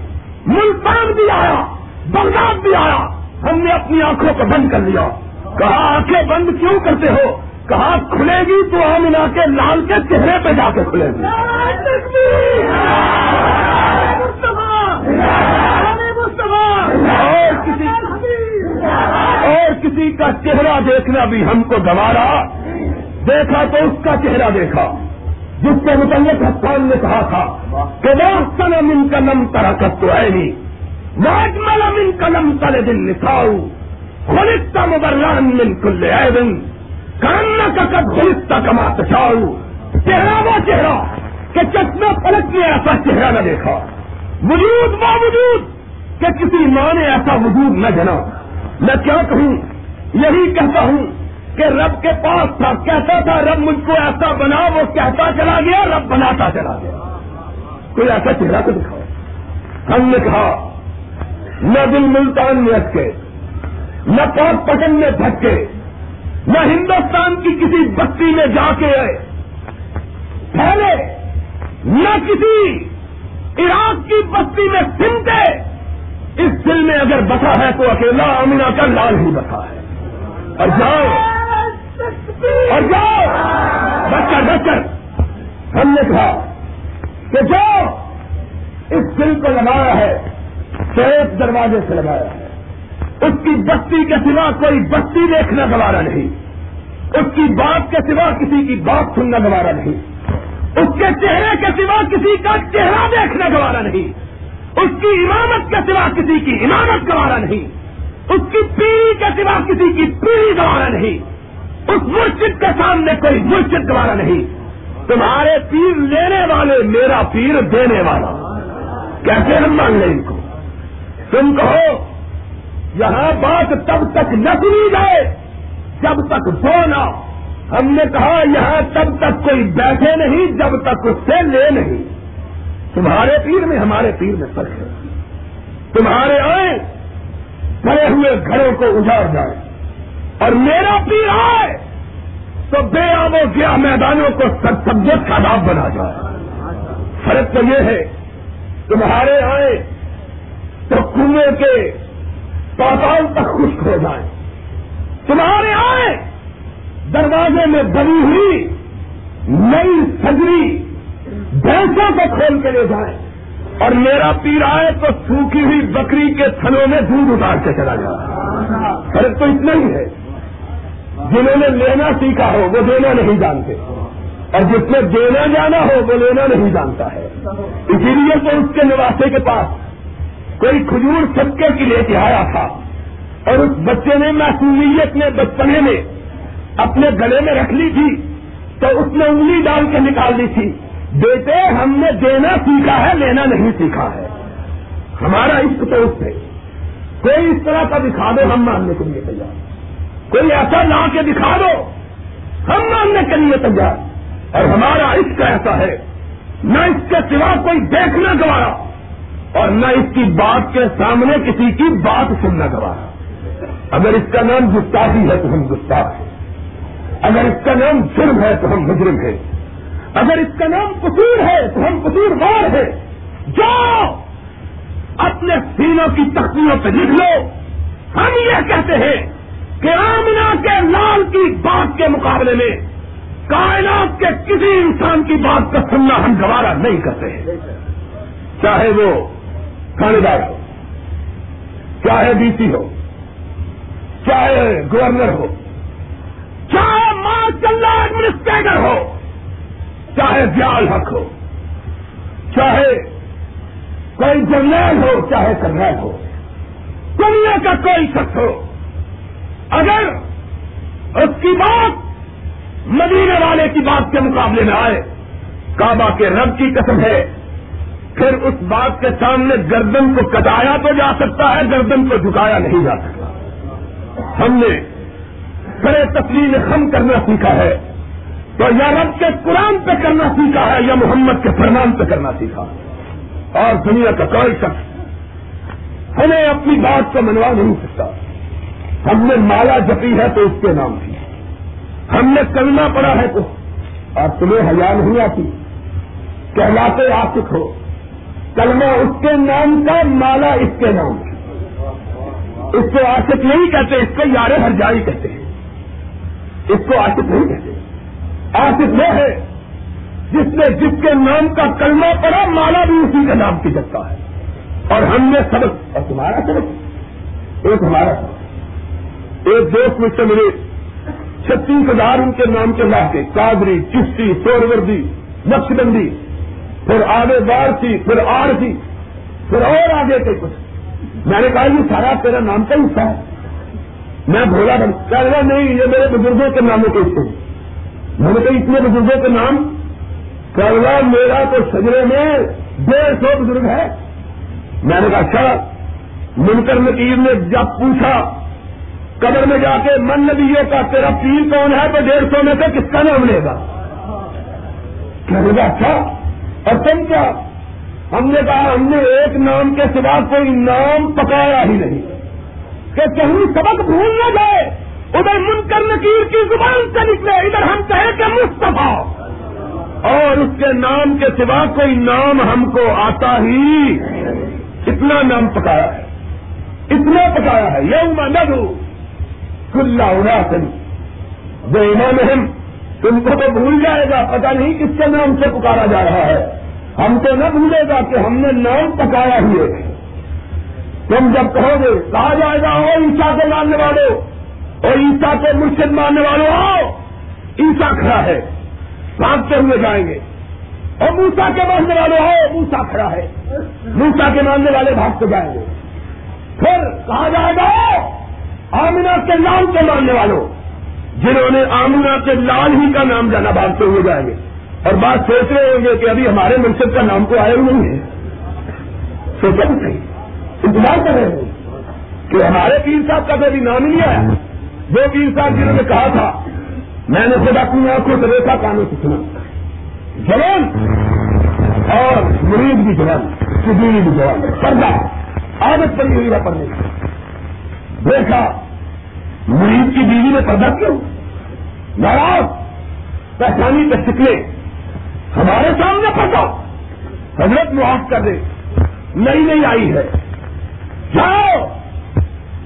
ملتان بھی آیا بغداد بھی آیا۔ ہم نے اپنی آنکھوں کو بند کر لیا۔ کہا آنکھیں بند کیوں کرتے ہو؟ کہا کھلے گی تو ہم ملا کے لال کے چہرے پہ جا کے کھلے گی۔ اور کسی اور کسی کا چہرہ دیکھنا بھی ہم کو گوارا دیکھا تو اس کا چہرہ دیکھا، جس کے متعلق حسان نے کہا تھا کہ واستن من کا نم ترکت تو ہے نہیں واجمل من کا نم تلے دن نساؤ خلطہ مبران من کل دن کاننا کا کب خلطہ کما چاؤ چہرہ وہ چہرہ کہ چشمہ پلک نے ایسا چہرہ نہ دیکھا۔ وجود با وجود کہ کسی ماں نے ایسا وجود نہ جنا۔ میں کیا کہوں؟ یہی کہتا ہوں کہ رب کے پاس تھا، کہتا تھا، رب مجھ کو ایسا بنا، وہ کہتا چلا گیا، رب بناتا چلا گیا۔ کوئی ایسا چہرہ تو دکھاؤ۔ ہم نے کہا، نہ دل ملتان میں اٹکے، نہ پاک پٹن میں دھکے نہ ہندوستان کی کسی بستی میں جا کے آئے۔ پہلے نہ کسی عراق کی بستی میں سمتے اس دل میں اگر بسا ہے تو اکیلا امنا کا لال ہی بسا ہے۔ اور جاؤ۔ اور جاؤ۔ بچہ بچہ ہم نے کہا کہ جاؤ۔ اس دل کو لگایا ہے ایک دروازے سے لگایا ہے۔ اس کی بستی کے سوا کوئی بستی دیکھنا گوارا نہیں۔ اس کی بات کے سوا کسی کی بات سننا گوارا نہیں۔ اس کے چہرے کے سوا کسی کا چہرہ دیکھنا گوارا نہیں۔ اس کی امامت کے سوا کسی کی امامت گوارا نہیں۔ اس کی پیڑھی کے سوا کسی کی پیڑھی گوارا نہیں۔ اس مرشد کے سامنے کوئی مرشد گوارا نہیں۔ تمہارے پیر لینے والے میرا پیر دینے والا۔ کیسے ہم مان لیں ان کو؟ تم کہو، یہاں بات تب تک نہ سنی جائے، جب تک بونا ہم نے کہا، یہاں تب تک کوئی بیٹھے نہیں، جب تک اس سے لے نہیں۔ تمہارے پیر میں ہمارے پیر میں فرق ہے۔ تمہارے آئے بڑے ہوئے گھروں کو اجاڑ جائے اور میرا پیر آئے، تو بے آب و گیا میدانوں کو سب سبجیکٹ کا داب بنا جائے۔ فرق تو یہ ہے، تمہارے آئے تو کنویں کے پاتال تک خشک ہو جائے تمہارے آئے دروازے میں بنی ہوئی نئی سجری بھینسوں کو کھول کے لے جائیں۔ اور میرا پیر آئے تو سوکھی ہوئی بکری کے تھنوں میں دودھ اتار کے چلا جائے۔ فرق تو اتنا ہی ہے۔ جنہوں نے لینا سیکھا ہو، وہ دینا نہیں جانتے۔ اور جس میں دینا جانا ہو، وہ لینا نہیں جانتا ہے۔ اسی لیے تو اس کے نواسے کے پاس کوئی کھجور سبکے کی لے کے آیا تھا۔ اور اس بچے نے محسوسیت میں، بچپنے میں اپنے گلے میں رکھ لی تھی۔ تو اس نے انگلی ڈال کے نکال لی تھی۔ بیٹے، ہم نے دینا سیکھا ہے، لینا نہیں سیکھا ہے۔ ہمارا عشق تو اس سے کوئی اس طرح کا دکھا دو، ہم ماننے کے لیے تیار۔ کوئی ایسا لا کے دکھا دو، ہم ماننے کے لیے تیار۔ اور ہمارا عشق ایسا ہے، نہ اس کے سوا کوئی دیکھنا گوارا، اور نہ اس کی بات کے سامنے کسی کی بات سننا گوارا۔ اگر اس کا نام گستاخی ہے تو ہم گستاخ ہیں۔ اگر اس کا نام جرم ہے تو ہم مجرم ہیں۔ اگر اس کا نام قصور ہے تو ہم قصور وار ہیں۔ جو اپنے سینوں کی تختیوں پہ لکھ لو ہم یہ کہتے ہیں کہ آمنا کے لال کی بات کے مقابلے میں کائنات کے کسی انسان کی بات کا سننا ہم گوارا نہیں کرتے ہیں۔ چاہے وہ تھانے دار ہو، چاہے ڈی سی ہو، چاہے گورنر ہو، چاہے ماشاء ایڈمنسٹریٹر ہو چاہے دیال حق ہو چاہے کوئی جرنیل ہو، چاہے کرنیل ہو، دنیا کا کوئی شخص ہو، اگر اس کی بات مدینے والے کی بات کے مقابلے میں آئے، کعبہ کے رب کی قسم ہے، پھر اس بات کے سامنے گردن کو کٹایا تو جا سکتا ہے، گردن کو جھکایا نہیں جا سکتا۔ ہم نے کرے تسلیم خم کرنا سیکھا ہے۔ تو یا رب کے قرآن پہ کرنا سیکھا ہے، یا محمد کے فرمان پہ کرنا سیکھا اور دنیا کا کوئی شخص ہمیں اپنی بات کو منوا نہیں سکتا ہم نے مالا جپی ہے تو اس کے نام کی۔ ہم نے کلمہ پڑا ہے تو۔ اور تمہیں حیا نہیں آتی۔ کہلاتے آسک ہو۔ کلمہ اس کے نام کا، مالا اس کے نام کی۔ اس کو آشک نہیں کہتے، اس کو یار ہر جائی کہتے ہیں۔ اس کو آشک نہیں کہتے۔ آصف وہ ہے جس نے جس کے نام کا کلمہ پڑا مالا بھی اسی کے نام کی جگتا ہے۔ اور ہم نے سبق، اور تمہارا سبق؟ ایک ہمارا سبق۔ ایک دوست مجھ سے ملے، چھتیس ہزار ان کے نام کے لا کے کادری چشتی، سوروردی نقش بندی پھر آگے بار تھی پھر آڑ تھی پھر اور آگے کے کچھ۔ میں نے کہا، یہ سارا تیرا نام کا حصہ ہے۔ میں بھولا بن کہہ رہا نہیں، یہ میرے بزرگوں کے ناموں کے حصے میں نے کہا اتنے بزرگوں کے نام کروا میرا تو سجرے میں ڈیڑھ سو بزرگ ہے میں نے کہا اچھا منکر نکیر نے جب پوچھا، قبر میں جا کے من نبیوں کا تیرا پیر کون ہے؟ تو ڈیڑھ سو میں سے کس کا نام لے گا؟ کہنے کا اچھا اور تم کیا؟ ہم نے کہا، ہم نے ایک نام کے سوا کوئی نام پکایا ہی نہیں۔ کہ کہیں سبق بھول نہ جائے۔ ادھر منکر نکیر کی زبان سے نکلے، ادھر ہم کہیں کہ مصطفیٰ۔ اور اس کے نام کے سوا کوئی نام ہم کو آتا ہی اتنا نام پکایا ہے۔ اتنا پکایا ہے۔ یوم نگو کلا اڑاسن جو امام ہم۔ تم کو تو بھول جائے گا پتا نہیں کس کے نام سے پکارا جا رہا ہے۔ ہم تو نہ بھولے گا کہ ہم نے نام پکایا ہی ہے۔ تم جب کہو گے، کہا جائے گا او عیسا کو ماننے والوں اور عیسا کو مرشد ماننے والوں آؤ۔ عیسا کھڑا ہے۔ بھاگتے ہوئے جائیں گے۔ اور موسا کے ماننے والے ہو موسا کھڑا ہے۔ موسا کے ماننے والے بھاگتے جائیں گے۔ پھر کہا جائے گا آمنا کے لال کے ماننے والوں، جنہوں نے آمنا کے لال ہی کا نام جانا بھاگتے ہوئے جائیں گے۔ اور بات سوچ رہے ہوں گے کہ ابھی ہمارے منصب کا نام تو آیا ہی نہیں ہے۔ سوچا نہیں انتظار کر رہے ہیں کہ ہمارے پیر صاحب کا کبھی نام نہیں آیا۔ وہ پیر صاحب جنہوں نے کہا تھا، میں نے خود اپنی آنکھوں سے دیکھا کانوں سے سنا۔ جوان اور مریض بھی جوان سبھی بھی جوان، پردہ۔ عادت پڑی ہوئی ہے پڑھنے کی۔ دیکھا مریض کی بیوی نے پردہ کیوں؟ ناراض، پہچانی پہ سکلے ہمارے سامنے پڑھا حضرت معاف کر دے۔ نئی نئی آئی ہے۔ جاؤ،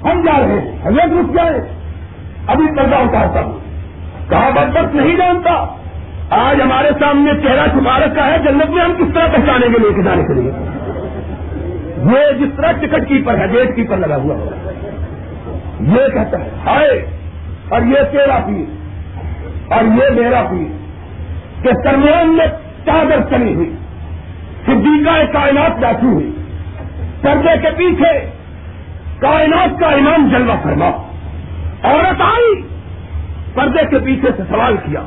ہم جا رہے ہیں۔ حضرت رک جائے ابھی پردہ اتارتا ہوں۔ کہا بدبخت نہیں جانتا۔ آج ہمارے سامنے چہرہ چھپا رکھا ہے، جنت میں ہم کس طرح پہچانیں گے لے کے جانے کے لیے؟ یہ جس طرح ٹکٹ کیپر ہے، گیٹ کیپر لگا ہوا یہ کہتا ہے، ہائے، اور یہ تیرا پیر، اور یہ میرا پیر، کہ درمیان میں چادر چلی ہوئی، صدیقہ کائنات بیٹھی ہوئی، پردے کے پیچھے کائنات کا امام جلوہ فرما۔ عورت آئی، پردے کے پیچھے سے سوال کیا،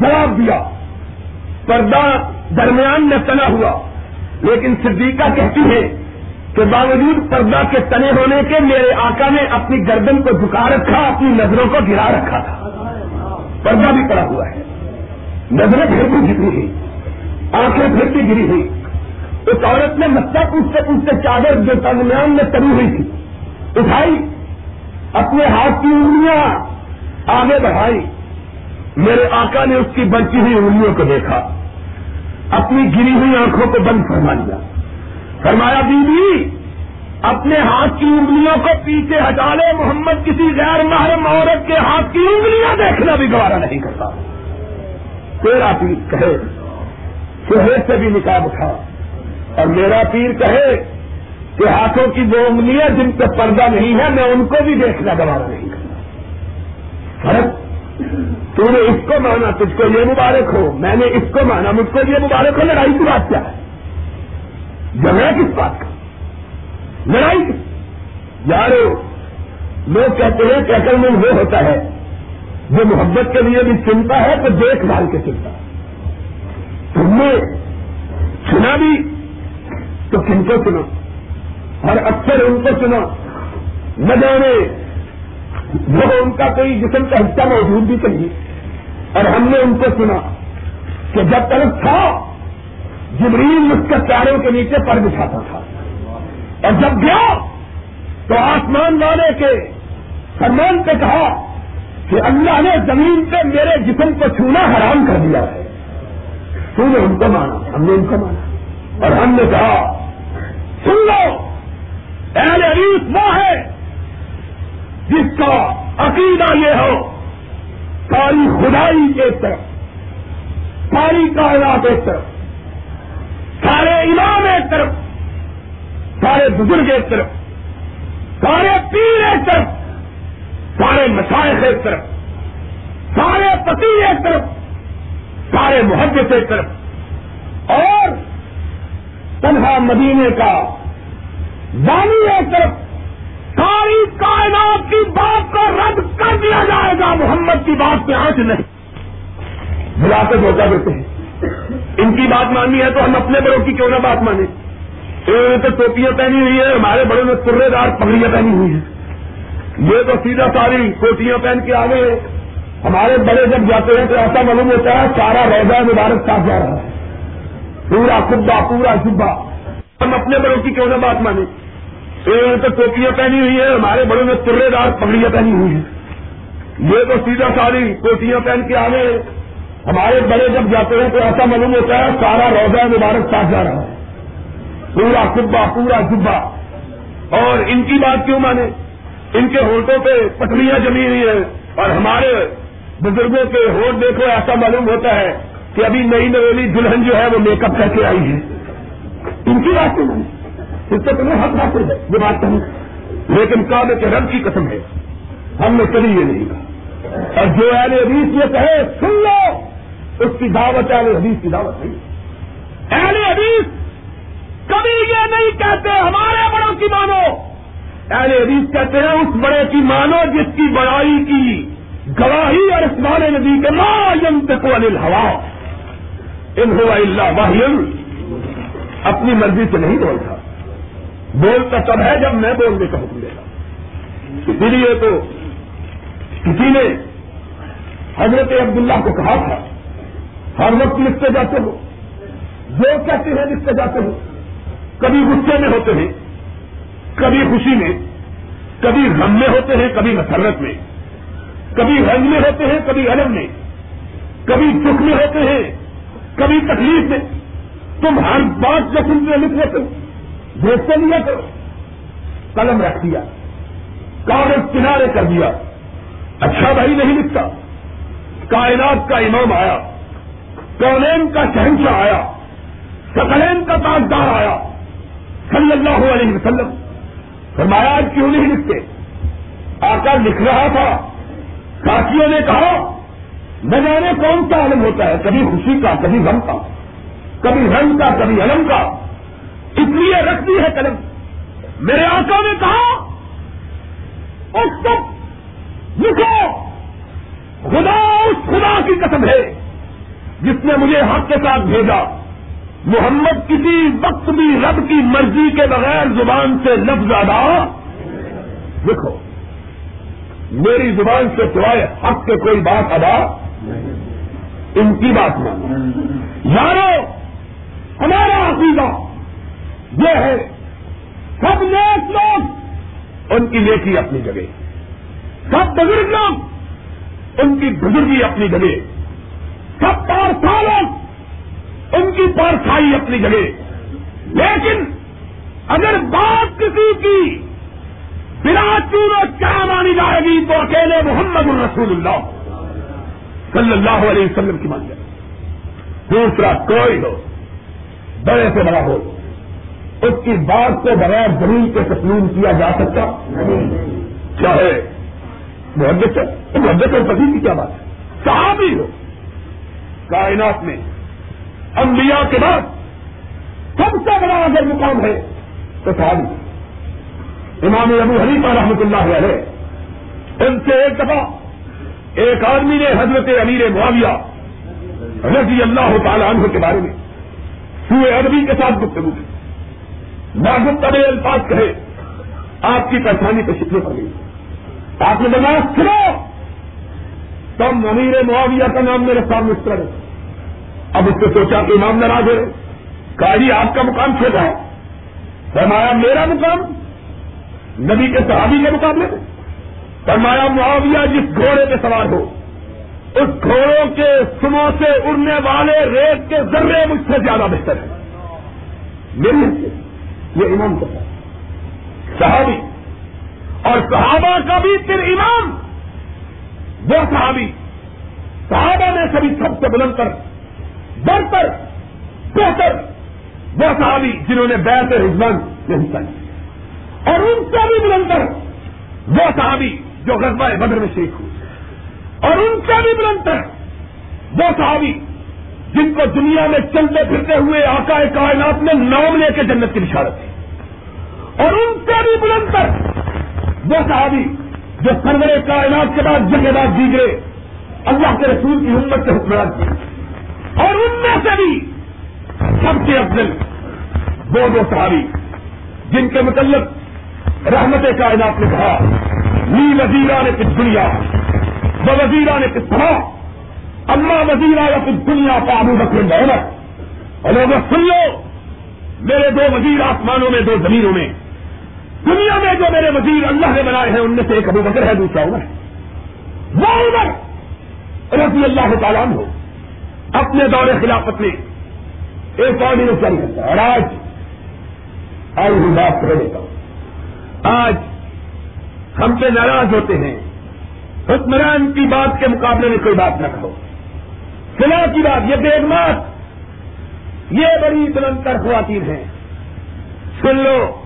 جواب دیا، پردہ درمیان میں تنا ہوا۔ لیکن صدیقہ کہتی ہے کہ باوجود پردہ کے تنے ہونے کے میرے آقا نے اپنی گردن کو جھکا رکھا، اپنی نظروں کو گرا رکھا تھا۔ پردہ بھی پڑا ہوا ہے۔ نظریں پھر بھی گری ہوئی، آنکھیں پھر بھی گری ہوئی۔ اس عورت نے مسئلہ پوچھتے پوچھتے چادر جو درمیان میں تری ہوئی تھی، اٹھائی اپنے ہاتھ کی انگلیاں آگے بڑھائی۔ میرے آقا نے اس کی بچی ہوئی انگلیوں کو دیکھا۔ اپنی گری ہوئی آنکھوں کو بند فرما لیا فرمایا بی بی اپنے ہاتھ کی انگلیوں کو پیچھے ہٹا لے۔ محمد کسی غیر محرم عورت کے ہاتھ کی انگلیاں دیکھنا بھی گوارا نہیں کرتا۔ تیرا پیر کہے چہرے سے بھی نکاب اٹھا اور میرا پیر کہے کہ ہاتھوں کی وہ انگلیاں جن پہ پردہ نہیں ہے، میں ان کو بھی دیکھنا گوارا نہیں۔ کرتا فرق، تو نے اس کو مانا، تجھ کو یہ مبارک ہو، میں نے اس کو مانا، مجھ کو یہ مبارک ہو، لڑائی کی بات کیا ہے؟ جھگڑا کس بات کا؟ لڑائی یارو، لوگ کہتے ہیں کہ اصل میں وہ ہوتا ہے، جو محبت کے لیے بھی چنتا ہے، تو دیکھ بھال کے چنتا ہے۔ تم نے سنا بھی، تو کن کو سنا اور اکثر ان کو سنا۔ نہ جانے وہ ان کا کوئی جسم کا حصہ موجود بھی نہیں اور ہم نے ان کو سنا کہ جب تک تھا، جبریل اس کے پیاروں کے نیچے پر بچھاتا تھا۔ اور جب گیا، تو آسمان والے کے سلمان پہ کہا کہ اللہ نے زمین پہ میرے جسم کو چھونا حرام کر دیا ہے۔ تو نے ان کو مانا، ہم نے ان کو مانا۔ اور ہم نے کہا، سن لو اہل وہ ہے جس کا عقیدہ یہ ہو، ساری خدائی ایک طرف، ساری کائنات ایک طرف، سارے امام ایک طرف، سارے بزرگ ایک طرف، سارے پیر ایک طرف، سارے مشائق ایک طرف، سارے پتی ایک طرف، سارے محبت ایک طرف۔ اور تنہا مدینے کا بانی ایک طرف ساری کائنات کی بات کو رد کر دیا جائے گا۔ محمد کی بات پہ آنچ نہیں۔ بلا کے دھوکہ دیتے ہیں۔ ان کی بات ماننی ہے تو ہم اپنے بڑوں کی کیوں نہ بات مانیں؟ انہوں نے تو ٹوپیاں پہنی ہوئی ہیں، ہمارے بڑوں نے ترے دار پگڑیاں پہنی ہوئی ہیں۔ یہ تو سیدھا ساری کوٹیاں پہن کے آگے ہمارے بڑے جب جاتے ہیں تو ایسا معلوم ہوتا ہے، سارا روزہ مبارک صاف جا رہا ہے۔ پورا کبا پورا جبا ہم اپنے بڑوں کی کیوں نہ بات مانیں؟ انہوں نے تو ٹوپیاں پہنی ہوئی ہیں، ہمارے بڑوں نے ترے دار پگڑیاں پہنی ہوئی ہیں۔ یہ تو سیدھا ساری کوٹیاں پہن کے آگے ہمارے بڑے جب جاتے ہیں تو ایسا معلوم ہوتا ہے سارا روزہ مبارک صاف جا رہا ہے۔ پورا کبا پورا جبا اور ان کی بات کیوں مانے؟ ان کے ہوٹوں پہ پٹریاں جمی ہوئی ہیں۔ اور ہمارے بزرگوں کے ہوٹ دیکھو، ایسا معلوم ہوتا ہے کہ ابھی نئی نویلی دلہن جو ہے وہ میک اپ کر کے آئی ہے۔ ان کی بات کیوں مانے؟ اس سے تمہیں حق حاصل ہے، یہ بات کہیں لیکن کابے کے رب کی قسم ہے، ہم نے کبھی یہ نہیں کہا۔ اور جو اہل حدیث یہ کہے، سن لو، اس کی دعوت اہل حدیث کی دعوت نہیں اہل حدیث کبھی یہ نہیں کہتے، ہمارے بڑوں کی مانو۔ اہل حدیث کہتے ہیں، اس بڑے کی مانو جس کی بڑائی کی گواہی اور اسمان نبی کے لا ينطق عن الهوى۔ ان هو الا وحی، اپنی مرضی سے نہیں بولتا۔ بولتا تب ہے جب میں بولنے کا حکم دیتا اسی لیے تو کسی نے حضرت عبداللہ کو کہا تھا، ہر وقت لکھتے جاتے ہو۔ جو کہتے ہیں لکھتے جاتے ہو۔ کبھی غصے میں ہوتے ہیں، کبھی خوشی میں، کبھی غم میں ہوتے ہیں، کبھی مسرت میں۔ کبھی رنگ میں ہوتے ہیں، کبھی علم میں۔ کبھی دکھ میں ہوتے ہیں، کبھی تکلیف میں۔ تم ہر بات جو سنتے لکھ لیتے ہو دیکھتے لیا کرو۔ قلم رکھ دیا۔ کاغذ کنارے کر دیا۔ اچھا بھائی نہیں لکھتا۔ کائنات کا امام آیا۔ کونین کا شہنشاہ آیا۔ سکلین کا تاجدار آیا۔ صلی اللہ علیہ وسلم۔ فرمایا آج کیوں نہیں لکھتے؟ آقا لکھ رہا تھا۔ ساتھیوں نے کہا، نہ جانے کون سا علم ہوتا ہے، کبھی خوشی کا، کبھی غم کا، کبھی رنگ کا، کبھی علم کا۔ اس لیے رکھ دی ہے، قلم۔ میرے آقا نے کہا، اس وقت لکھو۔ خدا اس خدا کی قسم ہے جس نے مجھے حق کے ساتھ بھیجا۔ محمد کسی وقت بھی رب کی مرضی کے بغیر زبان سے لفظ ادا لکھو۔ میری زبان سے سوائے حق کے کوئی بات ادا ان کی بات مانو یارو، ہمارا عقیدہ یہ ہے۔ سب نیک لوگ ان کی نیکی اپنی جگہ۔ سب بزرگ لوگ ان کی بزرگی اپنی جگہ۔ سب پارسا لوگ ان کی پارسائی اپنی جگہ۔ لیکن اگر بات کسی کی بنا چونو کیا مانی جائے گی تو اکیلے محمد الرسول اللہ صلی اللہ علیہ وسلم کی مان جائے دوسرا کوئی ہو، بڑے سے بڑا ہو۔ اس کی بات کو بغیر زمین کے تسلیم کیا جا سکتا؟ چاہے محبت محبت اور پتی کی کیا بات ہے؟ صحابی ہو۔ کائنات میں انبیاء کے بعد سب سے بڑا اگر مقام ہے تو صحابی۔ امام ابو حنیفہ رحمۃ اللہ علیہ، ان سے ایک دفعہ ایک آدمی نے حضرت امیر معاویہ رضی اللہ تعالی عنہ کے بارے میں سوئے عربی کے ساتھ گفتگو کی۔ نازک طبع الفاظ کہے، آپ کی پریشانی پہ شکر پڑ گئی۔ آپ نے بنا سنو! تب امیر معاویہ کا نام میرے سامنے اس طرح اب اس نے سوچا کہ امام ناراض ہو کہا جی آپ کا مقام چھوٹا ہے۔ فرمایا، میرا مقام؟ نبی کے صحابی کے مقابلے میں۔ فرمایا، معاویہ جس گھوڑے پہ سوار ہو، اس گھوڑوں کے سنوں سے اڑنے والے ریت کے ذرے مجھ سے زیادہ بہتر ہے میری یہ امام کا صحابی۔ اور صحابہ کا بھی پھر امام۔ وہ صحابی۔ صحابہ میں سبھی سب سے بلند کر بڑھتر بہتر وہ صحابی جنہوں نے بیت رضوان میں حصہ لیا۔ اور ان سے بھی بلند کر وہ صحابی جو غزبہ بدر میں شریک ہوئے۔ اور ان سے بھی بلند کر وہ صحابی جن کو دنیا میں چلتے پھرتے ہوئے آقا کائنات نے نام لے کے جنت کی بشارت تھی اور ان سے بھی بلند کر وہ صحابی جو سرور کائنات کے بعد جنگ بعد دیگرے اللہ کے رسول کی امت سے حکمران کی اور ان میں سے بھی سب سے افضل وہ دو صحابی جن کے متعلق رحمت کائنات نے کہا نی وزیرا نے کچھ دنیا وہ وزیرا نے کچھ سما اللہ وزیرا یا کچھ دنیا پابو بکر دولت اور لوگ سن لو، میرے دو وزیر آسمانوں میں، دو زمینوں میں۔ دنیا میں جو میرے وزیر اللہ نے بنائے ہیں، ان میں سے ایک ابو بکر ہے، دوسرا عمر ہے۔ وہ عمر رضی اللہ تعالیٰ ہو اپنے دور خلافت میں ایک اور نہیں جاری کرتا اور آج آج ہم بات کر دیتا ہوں۔ آج ہم پہ ناراض ہوتے ہیں۔ حکمران کی بات کے مقابلے میں کوئی بات نہ کہو۔ فلاں کی بات، یہ بے یہ بڑی بلند خواتین ہیں۔ سن لو،